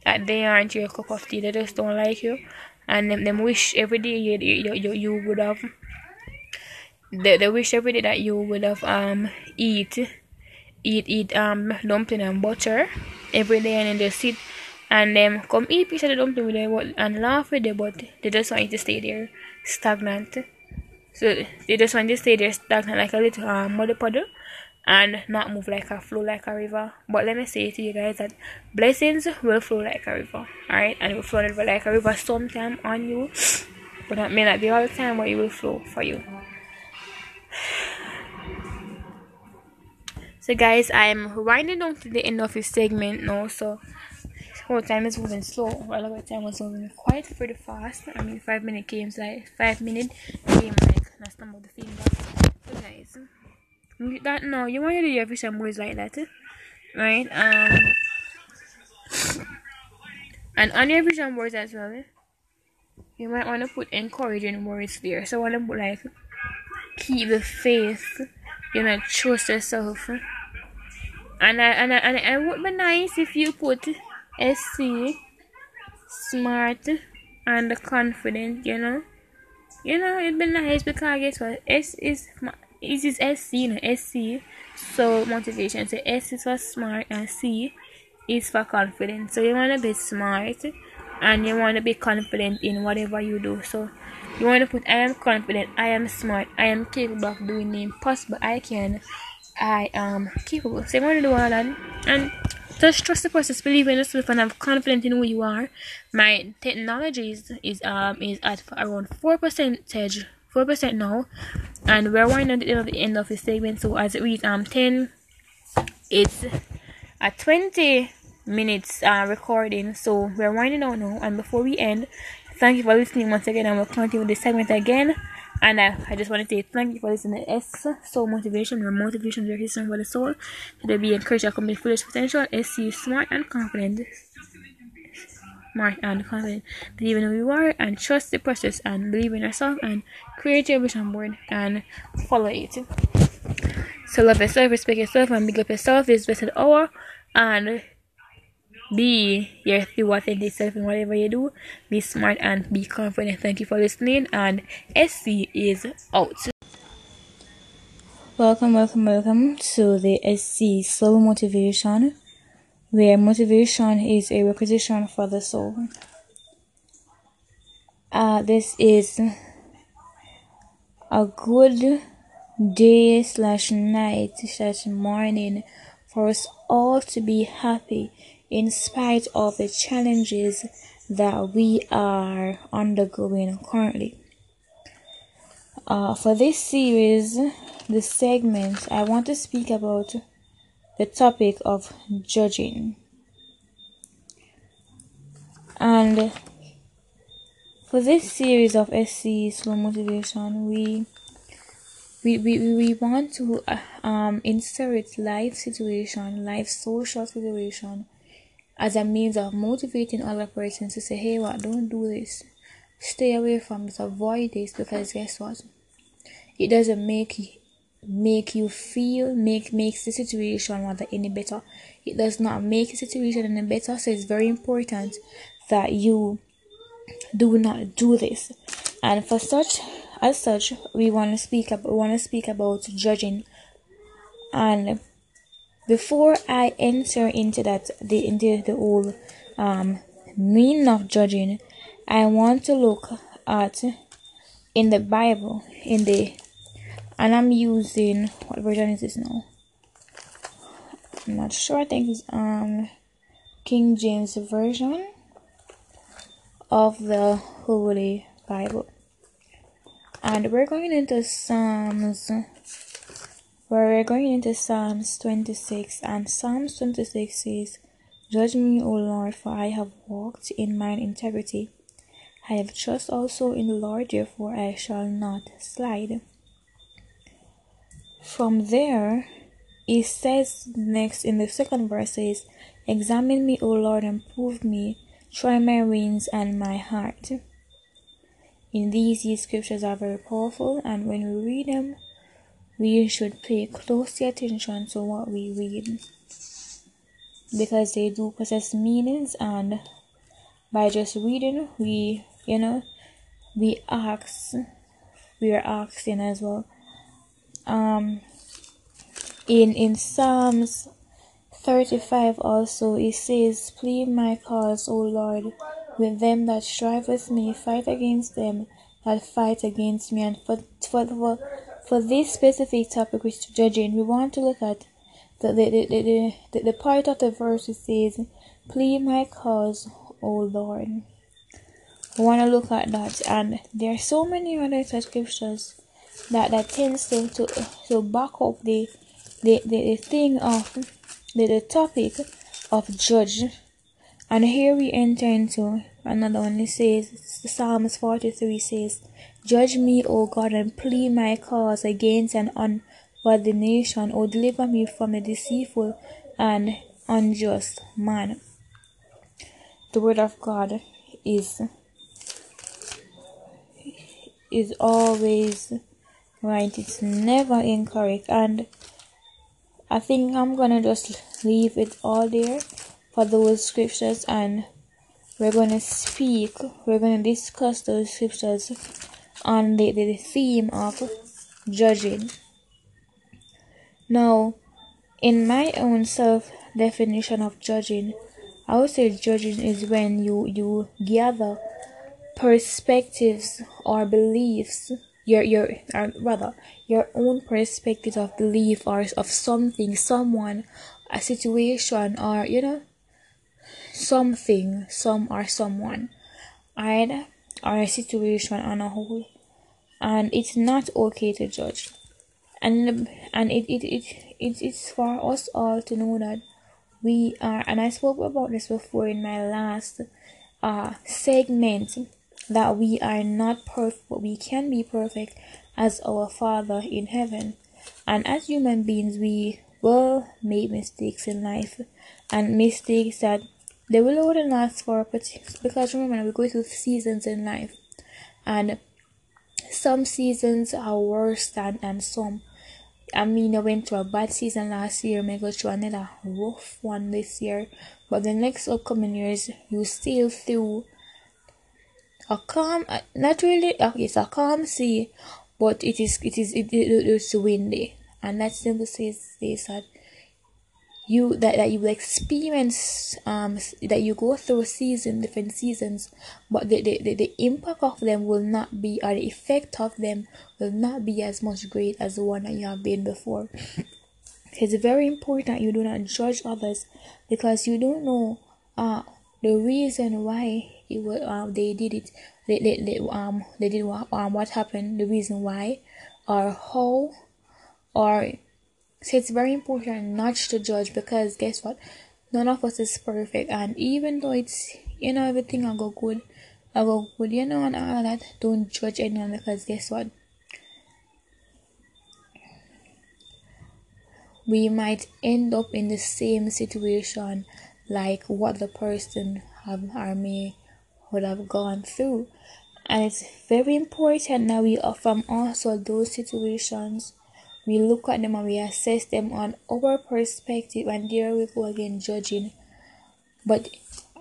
that they aren't your cup of tea, they just don't like you. And them, them wish every day you, you, you, you would have they, they wish every day that you would have um eat eat eat um dumpling and butter every day and then they sit and them come eat piece of the dumpling with them and laugh with them but they just want you to stay there stagnant. So they just want you to stay there stagnant like a little um, puddle and not move like a flow like a river. But let me say to you guys that blessings will flow like a river, alright? And it will flow like a river sometime on you, but that may not be all the time, but it will flow for you. So, guys, I'm winding down to the end of this segment now. So, whole time is moving slow. While other time was moving quite pretty fast. I mean, five minute games like five minute game like that's not the thing. So, guys that no you want to do your vision boards like that right um and on your vision boards as well eh, you might want to put encouraging words there. So I want to put like keep the faith you know trust yourself. And I, and I, and it would be nice if you put SC smart and confident you know? You know it'd be nice because guess what? S is it is SC, you know, SC. So motivation. So S is for smart and C is for confident. So you want to be smart and you want to be confident in whatever you do. So you want to put I am confident, I am smart, I am capable of doing the impossible, I can, I am capable. So you want to do all that and just trust the process, believe in yourself and have confidence in who you are. My technology is, is um is at around four percentage four percent now and we're winding at the end of the segment so as it reads um 10 it's a 20 minutes uh, recording so we're winding down now. And before we end thank you for listening once again and we'll continue with this segment again. And uh, I just want to say thank you for listening to S Soul Motivation where motivation is your for the soul to be encouraged to accomplish fullest potential SC smart and confident smart and confident believe in who you are and trust the process and believe in yourself and create your vision board and follow it so love yourself respect yourself and big up yourself this blessed hour and be your true authentic self in whatever you do. Be smart and be confident. Thank you for listening. And SC is out. Welcome, welcome, welcome to the SC Soul Motivation, where motivation is a requisition for the soul. Uh, this is a good day slash night slash morning for us all to be happy in spite of the challenges that we are undergoing currently. Uh, for this series, the segment, I want to speak about the topic of judging. And for this series of SC Soul Motivation, we we, we, we want to um, insert life situation, life social situation as a means of motivating other persons to say, hey, what, don't do this. Stay away from this, avoid this, because guess what? It doesn't make make you feel make makes the situation rather any better. It does not make the situation any better, so it's very important that you do not do this. And for such as such, we want to speak we want to speak about judging and before I enter into that the into the whole um, meaning of judging, I want to look at in the Bible in the and I'm using what version is this now? I'm not sure. I think it's um King James version of the Holy Bible. And we're going into Psalms we're going into Psalms 26, and Psalms 26 says, Judge me, O Lord, for I have walked in mine integrity. I have trust also in the Lord, therefore I shall not slide. From there, it says next in the second verse says, Examine me, O Lord, and prove me, try my reins and my heart. In these, these scriptures are very powerful, and when we read them, we should pay close attention to what we read because they do possess meanings and by just reading we you know we ask we are asking as well um in in psalms 35 also it says plead my cause o lord with them that strive with me fight against them that fight against me and for for, for for this specific topic, which is judging, we want to look at the, the, the, the, the, part of the verse that says, Plead my cause, O Lord. We want to look at that, and there are so many other scriptures that that tends to to, to back up the the, the, the thing of the, the topic of judge. And here we enter into another one. It says Psalms 43 says, Judge me, O God, and plead my cause against an unworthy nation, or deliver me from a deceitful and unjust man. The word of God is is always right. It's never incorrect, and I think I'm gonna just leave it all there for those scriptures, and we're gonna speak. We're gonna discuss those scriptures on the, the theme of judging Now, in my own self definition of judging, I would say judging is when you you gather perspectives or beliefs your your or rather your own perspective of belief or of something someone a situation or you know something some or someone and or a situation on a whole. And it's not okay to judge. And and it it, it, it it's for us all to know that we are and i spoke about this before in my last uh segment that we are not perfect but we can be perfect as our father in heaven and as human beings we will make mistakes in life and mistakes that they will only last for a particular because remember we go through seasons in life and some seasons are worse than and some I mean, I went through a bad season last year, may go through another rough one this year. But the next upcoming years, you still through a calm, not really, uh, it's a calm sea, but it is, it is, it, it, it's windy. And that simply says, says that you that, that you will experience um that you go through season different seasons but the, the, the, the impact of them will not be or the effect of them will not be as much great as the one that you have been before it's very important you do not judge others because you don't know uh the reason why it was, uh, they did it they, they, they um they did what um what happened the reason why or how or so it's very important not to judge because guess what? None of us is perfect, and even though it's you know everything I go good, I go good, you know, and all that. Don't judge anyone because guess what? We might end up in the same situation like what the person have or may would have gone through, and it's very important that we from also those situations. We look at them and we assess them on our perspective and there we go again judging. But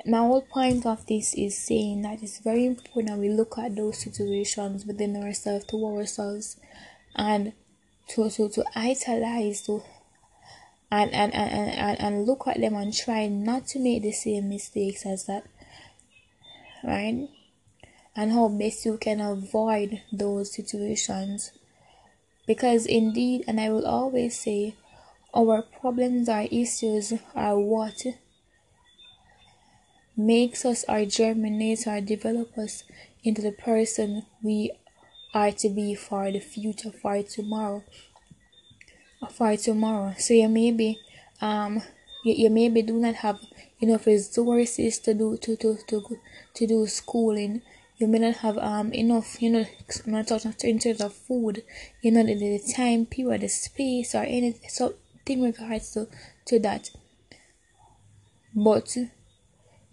my whole point of this is saying that it's very important we look at those situations within ourselves to ourselves and to to, to italize to and and, and, and and look at them and try not to make the same mistakes as that right and how best you can avoid those situations because indeed, and I will always say, our problems, our issues are what makes us or germinates or develop us into the person we are to be for the future, for tomorrow. For tomorrow. So you maybe um you, you maybe do not have enough resources to do to to to, to do schooling. You may not have um enough, you know, not talking in terms of food, you know, the, the time period, the space, or anything, something regards to to that. But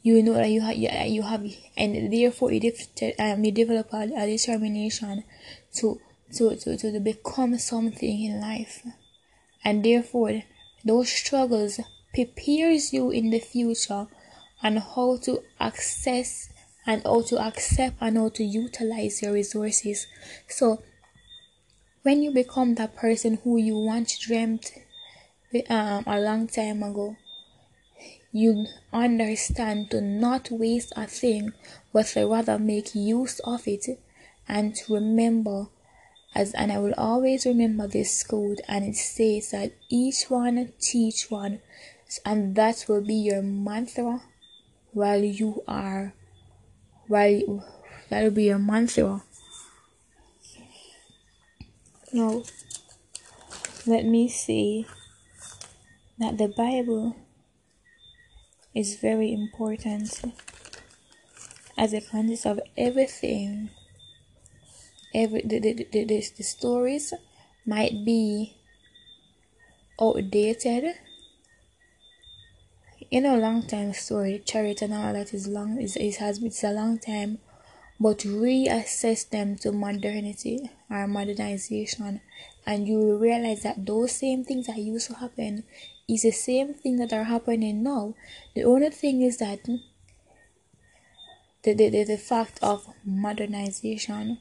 you know that you have you, you have and therefore you, um, you develop a, a determination to, to to to become something in life. And therefore those struggles prepares you in the future on how to access and how to accept and how to utilize your resources. So, when you become that person who you once dreamt um, a long time ago, you understand to not waste a thing, but to rather make use of it and to remember as and I will always remember this code and it says that each one teach one and that will be your mantra while you are while that'll be your mantra. Now, let me say that the Bible is very important as a consists of everything. Every the, the, the, the, the stories might be outdated you know long time story. Charity and all that is long is it has it's a long time. But reassess them to modernity or modernization. And you will realize that those same things that used to happen is the same thing that are happening now. The only thing is that the, the, the, the fact of modernization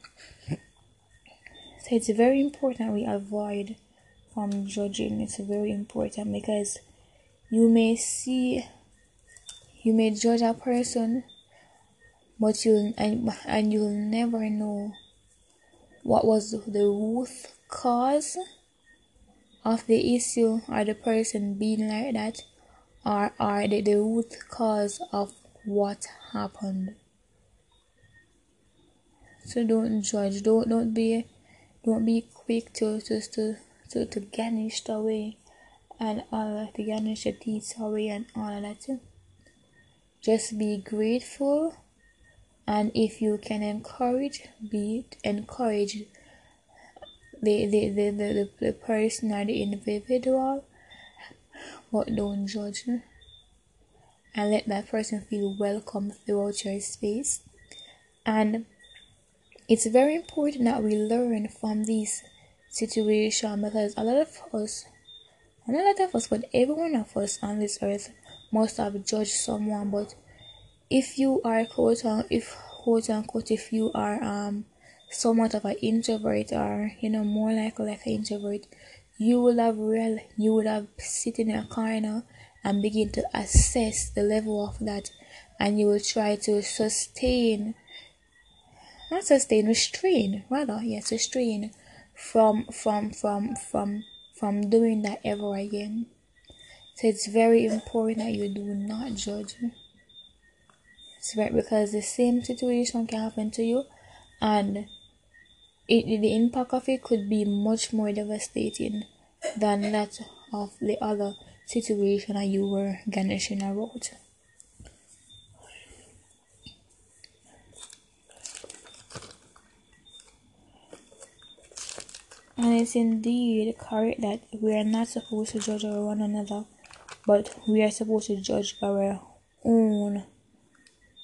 so it's very important we avoid from judging. It's very important because you may see, you may judge a person, but you and and you'll never know what was the root cause of the issue. Or the person being like that or, are the, the root cause of what happened? So don't judge. Don't don't be don't be quick to to to to, to garnish away away and all of that just be grateful. And if you can encourage be encourage the the, the, the, the, person or the individual but don't judge. And let that person feel welcome throughout your space. And it's very important that we learn from these situations because a lot of us not a lot of us but every one of us on this earth must have judged someone but if you are quote unquote if quote unquote if you are um somewhat of an introvert or you know more like like an introvert you will have real you would have sit in a corner and begin to assess the level of that and you will try to sustain not sustain restrain rather yes restrain from from from from from doing that ever again so it's very important that you do not judge it's right because the same situation can happen to you and it, the impact of it could be much more devastating than that of the other situation that you were garnishing about. And it's indeed correct that we are not supposed to judge one another, but we are supposed to judge our own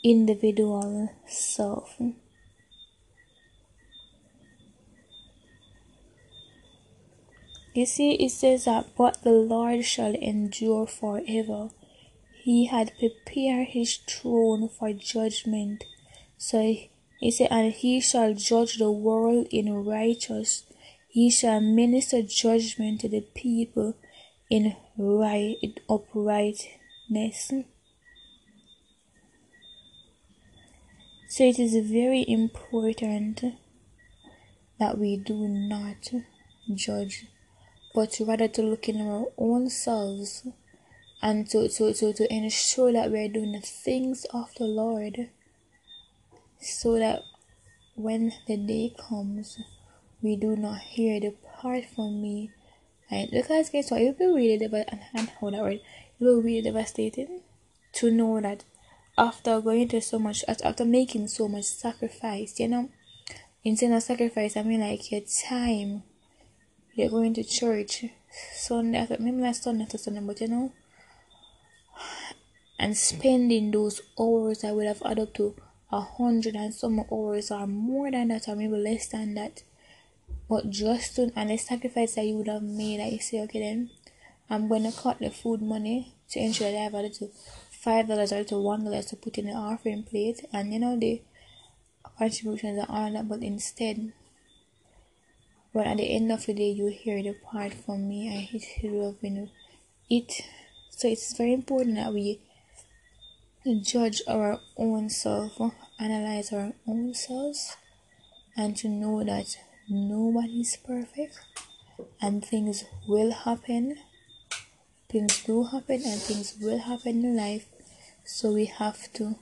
individual self. You see, it says that, but the Lord shall endure forever. He had prepared his throne for judgment. So he said, and he shall judge the world in righteous. He shall minister judgment to the people in right uprightness. So it is very important that we do not judge but rather to look in our own selves and to, to, to, to ensure that we're doing the things of the Lord so that when the day comes, we do not hear depart from me. And because guess what? It will be really devastating. And how that word? It will be really devastating to know that after going through so much, after making so much sacrifice, you know, instead of sacrifice, I mean like your time, you're going to church Sunday maybe not Sunday after Sunday, but you know, and spending those hours I would have added up to a hundred and some hours or more than that or maybe less than that. But just to and the sacrifice that you would have made, I you say, okay then I'm gonna cut the food money to ensure that I have a little five dollars or to one dollar to put in the offering plate and you know the contributions and all that but instead but at the end of the day, you hear the part from me. I hate to have been it. So it's very important that we judge our own self, analyze our own selves, and to know that nobody is perfect and things will happen. Things do happen and things will happen in life. So we have to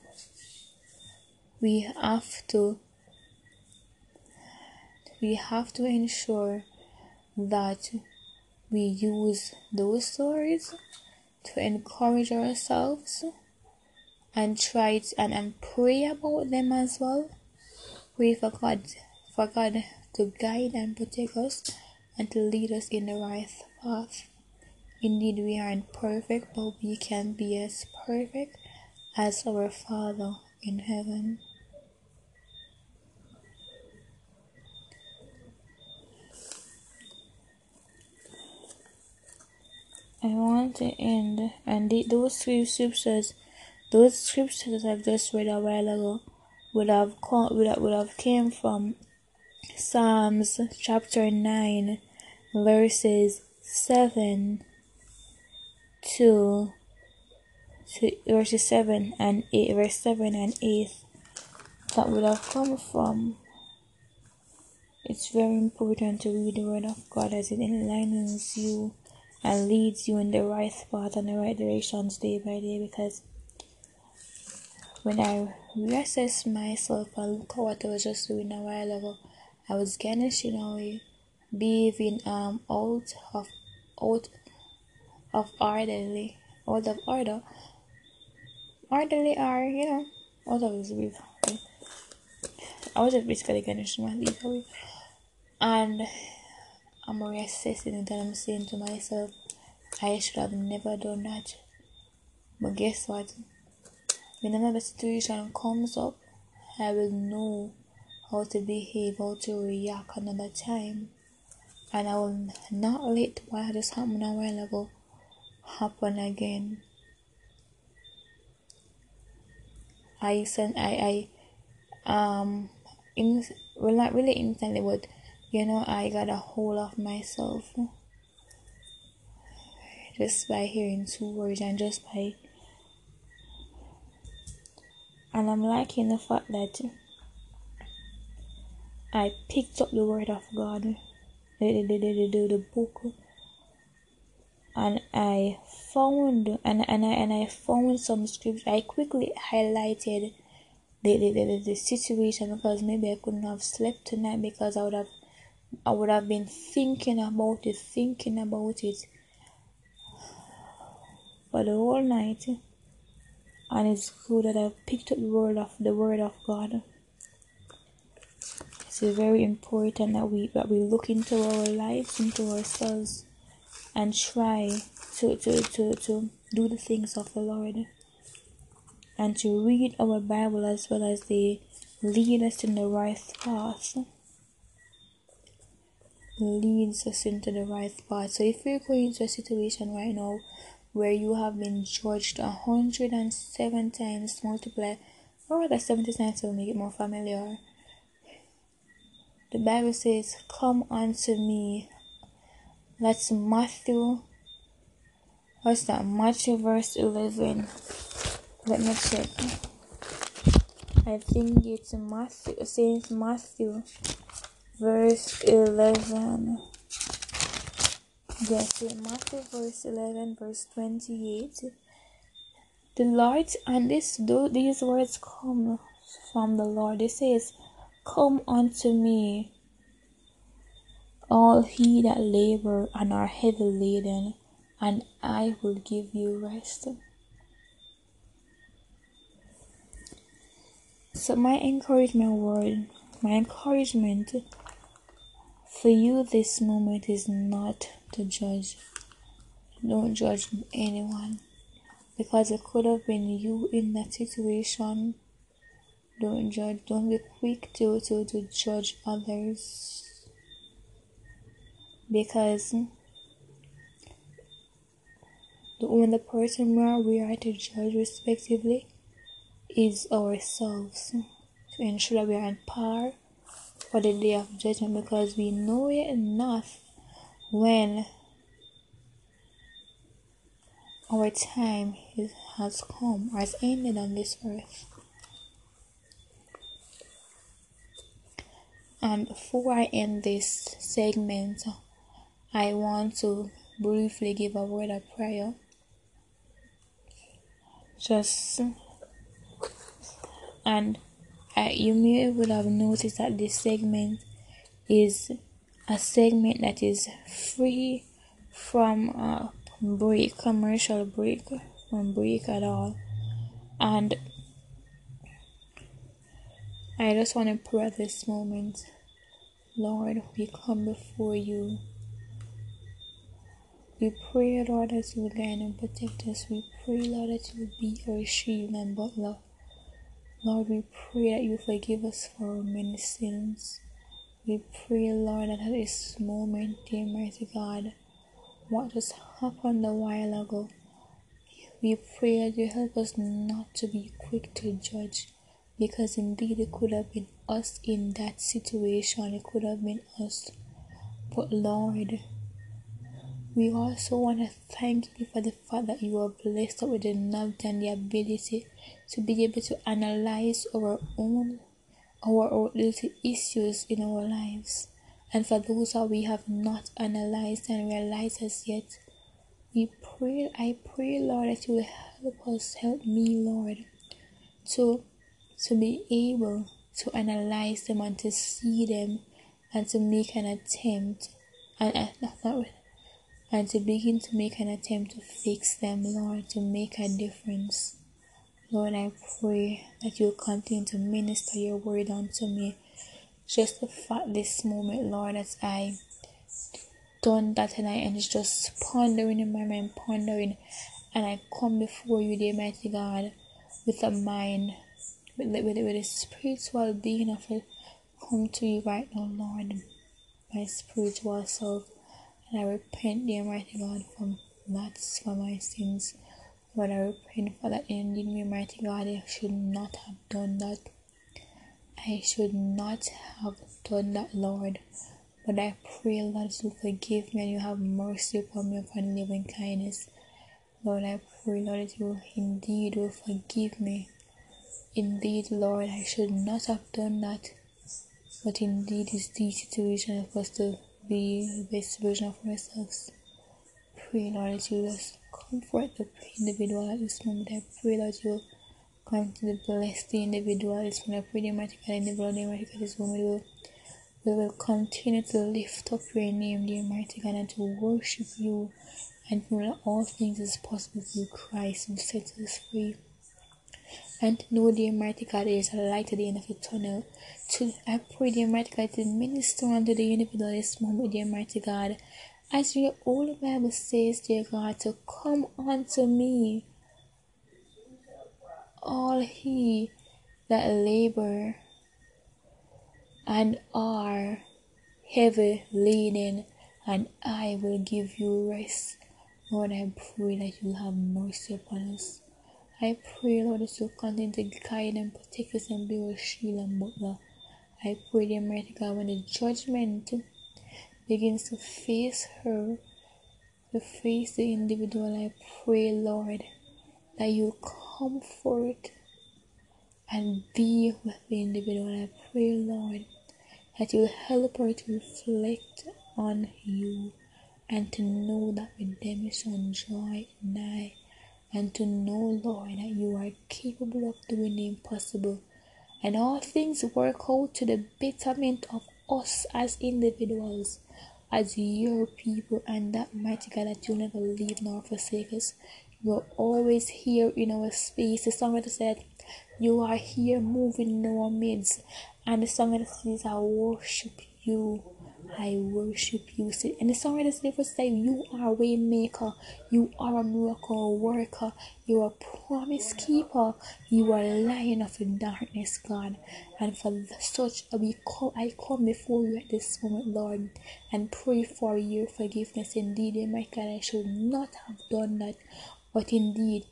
we have to we have to ensure that we use those stories to encourage ourselves and try to, and, and pray about them as well. Pray for God for God to guide and protect us and to lead us in the right path. Indeed, we aren't perfect, but we can be as perfect as our Father in heaven. I want to end, and the, those three scriptures, those scriptures I've just read a while ago, would have come, would have, would have came from Psalms chapter nine, verses 7 to, to verses 7 and 8 verse 7 and 8 that would have come from. It's very important to read the word of god as it enlightens you and leads you in the right path and the right directions day by day because when I reassess myself and look at what I was just doing a while ago, I was know behaving um out of out of orderly out of order orderly are you know out of his breathe I was just basically getting my away and I'm reassessing it and I'm saying to myself I should have never done that. But guess what? Whenever the situation comes up I will know how to behave, how to react another time. And I will not let what just happened a while ago happen again. I sent I I um in well not really instantly but you know I got a hold of myself just by hearing two words and just by and I'm liking the fact that I picked up the Word of God, the, the, the, the, the, book, and I found and, and I and I found some scripture. I quickly highlighted the, the, the, the situation because maybe I couldn't have slept tonight because I would have I would have been thinking about it, thinking about it for the whole night. And it's good that I picked up the word of the word of God it's very important that we that we look into our lives, into ourselves, and try to to to, to do the things of the Lord, and to read our Bible as well as they lead us in the right path. Leads us into the right path. So if you're going into a situation right now where you have been judged a hundred and seven times multiply or rather seventy times to make it more familiar the Bible says, Come unto me. That's Matthew. What's that? Matthew verse 11. Let me check. I think it's Matthew, Saint Matthew, verse 11. Yes, Matthew verse 11, verse 28. The Lord, and this, these words come from the Lord. It says, Come unto me, all he that labor and are heavy laden, and I will give you rest. So, my encouragement word, my encouragement for you this moment is not to judge. Don't judge anyone because it could have been you in that situation don't judge. Don't be quick to to, to judge others. Because the only person we are to judge respectively is ourselves to ensure that we are on par for the day of judgment. Because we know it enough when our time has come or has ended on this earth. And before I end this segment, I want to briefly give a word of prayer. Just and I, you may would have noticed that this segment is a segment that is free from a break, commercial break, from break at all, and I just want to pray at this moment. Lord, we come before you. We pray, Lord, that you guide and protect us. We pray, Lord, that you be our shield and butler. Lord, we pray that you forgive us for our many sins. We pray, Lord, that at this moment, dear mighty God, what just happened a while ago, we pray that you help us not to be quick to judge because indeed it could have been us in that situation, it could have been us. But Lord, We also want to thank you for the fact that you are blessed with the knowledge and the ability to be able to analyze our own our own little issues in our lives. And for those that we have not analyzed and realized as yet, we pray, I pray, Lord, that you will help us, help me, Lord, to to be able to analyze them and to see them and to make an attempt and uh, not, and to begin to make an attempt to fix them, Lord, to make a difference. Lord, I pray that you'll continue to minister your word unto me. Just the fact this moment, Lord, as I done that I and it's just pondering in my mind, pondering, and I come before you, dear mighty God, with a mind, with, the, with, with a spiritual being of it, come to you right now, Lord, my spiritual self, and I repent, dear mighty God, from that for my sins. Lord, I repent for that indeed, dear mighty God, I should not have done that. I should not have done that, Lord. But I pray, Lord, to forgive me and you have mercy upon me upon living kindness. Lord, I pray, Lord, that you indeed will forgive me. Indeed, Lord, I should not have done that. But indeed, it's the situation for us to be the best version of ourselves. Pray, Lord, that you just comfort the individual at this moment. I pray that you come to bless the individual at this moment. I pray, the God, individual, the mighty God, this moment will we will continue to lift up your name, the mighty God, and to worship you and all things is possible through Christ who sets us free. And know, dear mighty God, is a light at the end of the tunnel. To I pray, God, to minister unto the individual this moment, mighty God. As your old Bible says, dear God, to come unto me, all he that labor and are heavy laden, and I will give you rest. Lord, I pray that you have mercy upon us. I pray, Lord, that you continue to guide and protect us and be our shield and butler. I pray, dear mighty God, when the judgment begins to face her, to face the individual, I pray, Lord, that you comfort and be with the individual. I pray, Lord, that you help her to reflect on you and to know that redemption joy nigh and to know lord that you are capable of doing the impossible. And all things work out to the betterment of us as individuals as your people and that mighty god that you never leave nor forsake us. You are always here in our space. The songwriter said you are here moving in our midst. And the song that says, I worship you. I worship you. And the song that says, say, You are a way maker. You are a miracle worker. You are a promise keeper. You are a lion of the darkness, God. And for such, we call, I come before you at this moment, Lord, and pray for your forgiveness. Indeed, my God, I should not have done that. But indeed,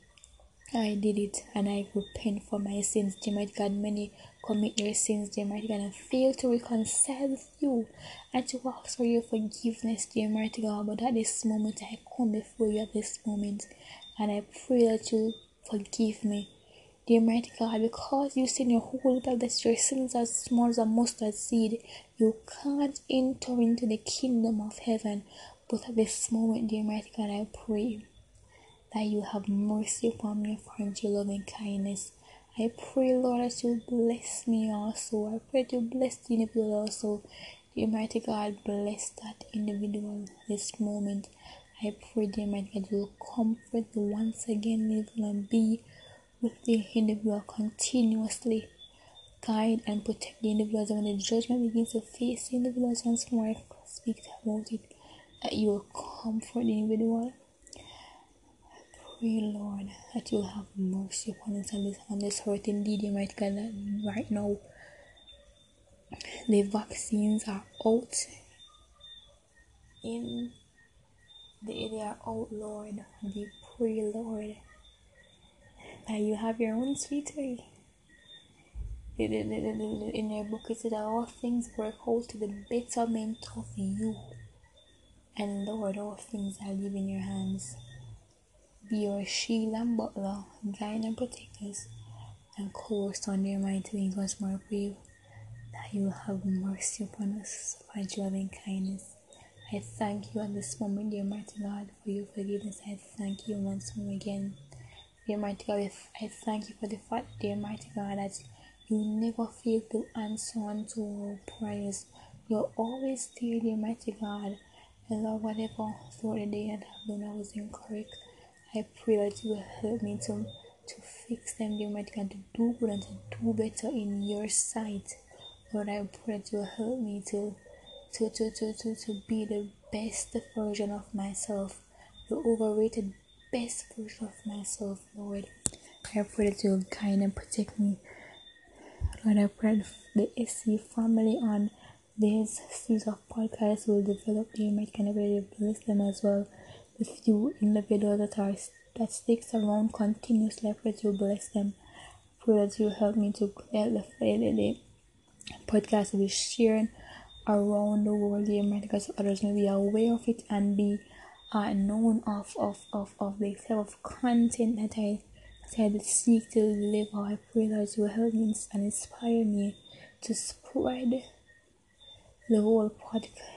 I did it and I repent for my sins. Dear mighty God, many commit their sins, dear mighty God, and fail to reconcile with you and to ask for your forgiveness, dear mighty God. But at this moment, I come before you at this moment and I pray that you forgive me. Dear mighty God, because you said in your holy Bible that your sins are small as a mustard seed, you can't enter into the kingdom of heaven. But at this moment, dear mighty God, I pray that you have mercy upon me according your loving kindness. I pray, Lord, that you bless me also. I pray that you bless the individual also. Dear mighty God, bless that individual this moment. I pray, dear mighty God, you will comfort once again live and be with the individual continuously. Guide and protect the individuals and when the judgment begins to face the individuals once more, I speak about it, that you will comfort the individual pray, Lord, that you'll have mercy upon us on this, on this earth. Indeed, you might God, right now the vaccines are out in the they are out, Lord. We pray, Lord, that you have your own sweet. In your book, it said that all things work out to the betterment of you And Lord, all things I leave in your hands. Be your shield and butler, guide and protect us, and course on your mighty wings once more pray that you will have mercy upon us, your loving kindness. I thank you at this moment, dear mighty God, for your forgiveness. I thank you once more again. Dear mighty God, I thank you for the fact, dear mighty God, that you never fail to answer unto our prayers. You're always there, dear mighty God. And Lord, whatever throughout the day I've done I was incorrect, I pray that you will help me to to fix them, dear mighty God, to do good and to do better in your sight. Lord, I pray that you will help me to to, to, to, to, to be the best version of myself, the overrated best version of myself, Lord. I pray that you will guide and protect me. Lord, I pray the SC family on this series of podcasts will develop their might kind of bless them as well. The few individuals that are that sticks around continuously, I pray that you bless them. Pray that you help me to get the, the, podcast will be sharing around the world here because others may be aware of it and be uh, known of, of, of, of the type of content that I, that I seek to deliver. I pray that you will help me and inspire me to spread the whole podcast,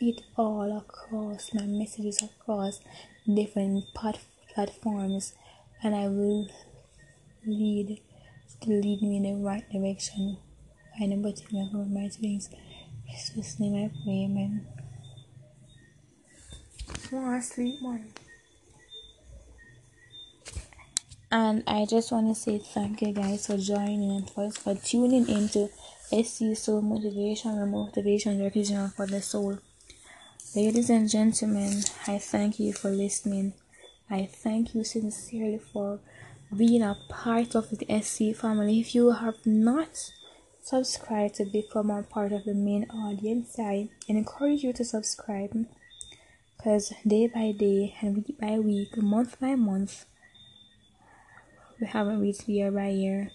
it all across my messages across different part, platforms, and I will lead to lead me in the right direction. I never take my my things. Jesus' name I pray, amen. More sleep more. And I just want to say thank you guys for joining and for, for tuning into SC Soul Motivation and Motivation Education for the Soul. Ladies and gentlemen, I thank you for listening. I thank you sincerely for being a part of the SC family. If you have not subscribed to become a part of the main audience. I encourage you to subscribe because day by day and week by week, month by month, we haven't reached year by year,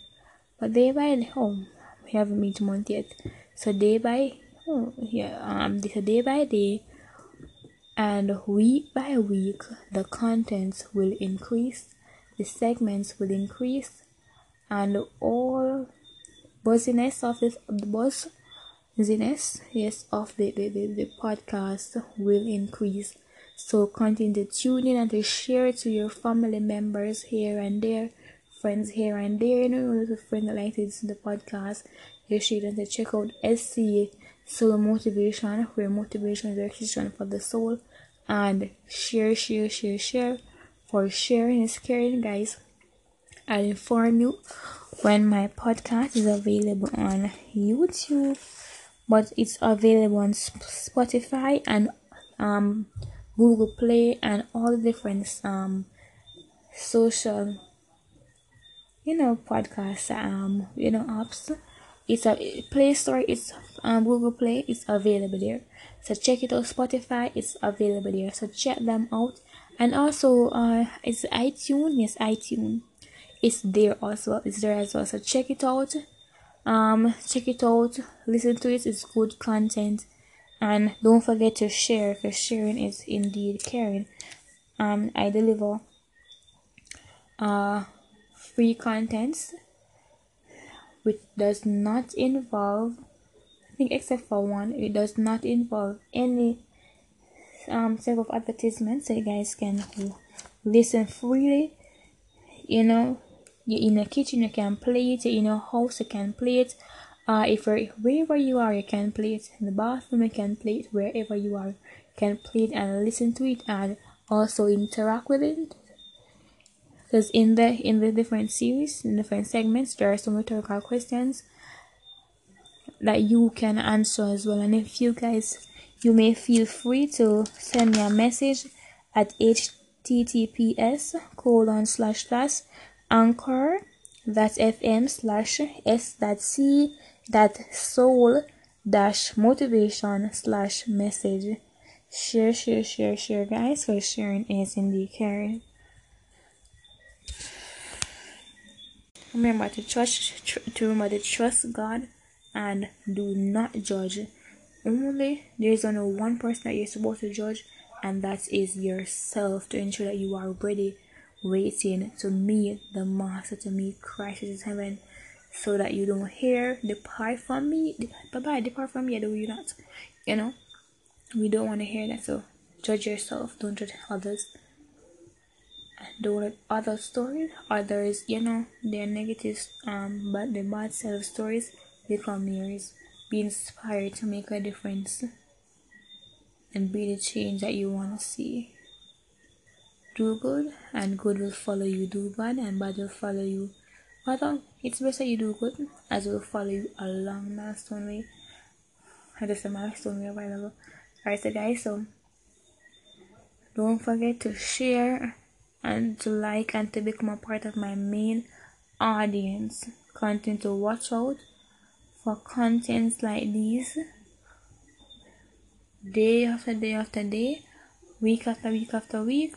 but day by oh, we haven't reached month yet. So day by oh yeah um this day by day and week by week the contents will increase, the segments will increase, and all buzziness of this the buzziness yes of the, the, the, the podcast will increase. So continue to tune in and to share it to your family members here and there friends here and there you know little friend that like to listen to the podcast. You should and to check out SC Soul Motivation where motivation is exercise for the soul. And share share share share. For sharing is caring guys. I'll inform you when my podcast is available on YouTube, but it's available on Spotify and um, Google Play and all the different um, social, you know, podcast um, you know, apps. It's a Play Store. It's um, Google Play. It's available there. So check it out. Spotify. It's available there. So check them out. And also, uh, it's iTunes. Yes, iTunes it's there also it's there as well so check it out um check it out listen to it it's good content and don't forget to share because sharing is indeed caring um i deliver uh free contents which does not involve i think except for one it does not involve any um type of advertisement. So you guys can listen freely you know you're in the kitchen you can play it in your house you can play it. Uh, if you're wherever you are you can play it in the bathroom you can play it wherever you are you can play it and listen to it and also interact with it because in the in the different series in different segments there are some rhetorical questions that you can answer as well. And if you guys you may feel free to send me a message at https colon slash slash anchor that fm slash s that c that soul dash motivation slash message. Share share share share guys because sharing is indeed caring remember to trust tr- to remember to trust god and do not judge. Only there's only one person that you're supposed to judge and that is yourself to ensure that you are ready waiting to meet the master to meet christ in heaven so that you don't hear depart from me bye bye depart from me do you not you know? We don't want to hear that so judge yourself don't judge others let other stories others you know their negative um but the bad self stories become yours be inspired to make a difference and be the change that you want to see. Do good, and good will follow you. Do bad, and bad will follow you. But um, it's better you do good, as will follow you along milestone way. I just a milestone way available. Alright, so guys, so don't forget to share and to like and to become a part of my main audience. Continue to watch out for contents like these day after day after day, week after week after week.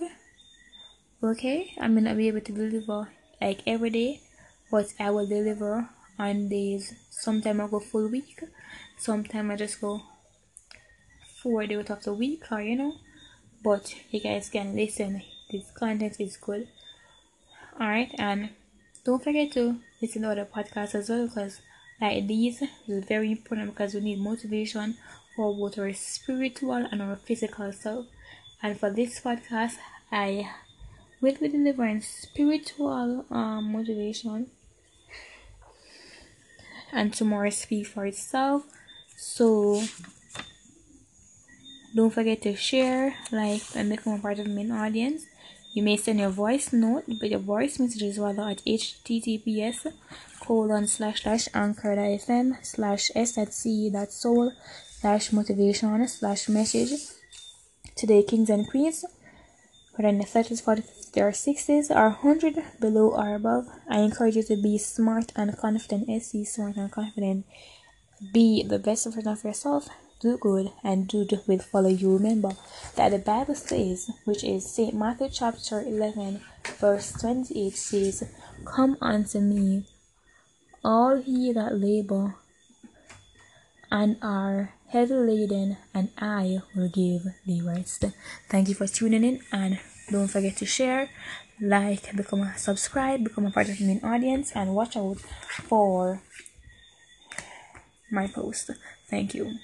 Okay, I may not be able to deliver like every day, but I will deliver on days. Sometimes I go full week, sometimes I just go four days of the week, or you know. But you guys can listen. This content is good. Alright, and don't forget to listen to other podcasts as well because like these is very important because we need motivation for both our spiritual and our physical self. And for this podcast, I will be delivering spiritual um, motivation, and tomorrow speak for itself. So don't forget to share, like, and become a part of the main audience. You may send your voice note, but your voice messages rather at https colon slash slash anchor.fm slash s at c dot soul slash motivation slash message. Today, kings and queens, whether in the 30s, 40s, 50s, or 60s, or 100 below or above, I encourage you to be smart and confident. SC smart and confident. Be the best version of yourself do good and do good will follow you. Remember that the Bible says, which is St. Matthew chapter 11, verse 28 says, Come unto me, all ye that labor and are heavy laden, and I will give thee rest. Thank you for tuning in, and don't forget to share, like, become a subscribe, become a part of the main audience, and watch out for my post. Thank you.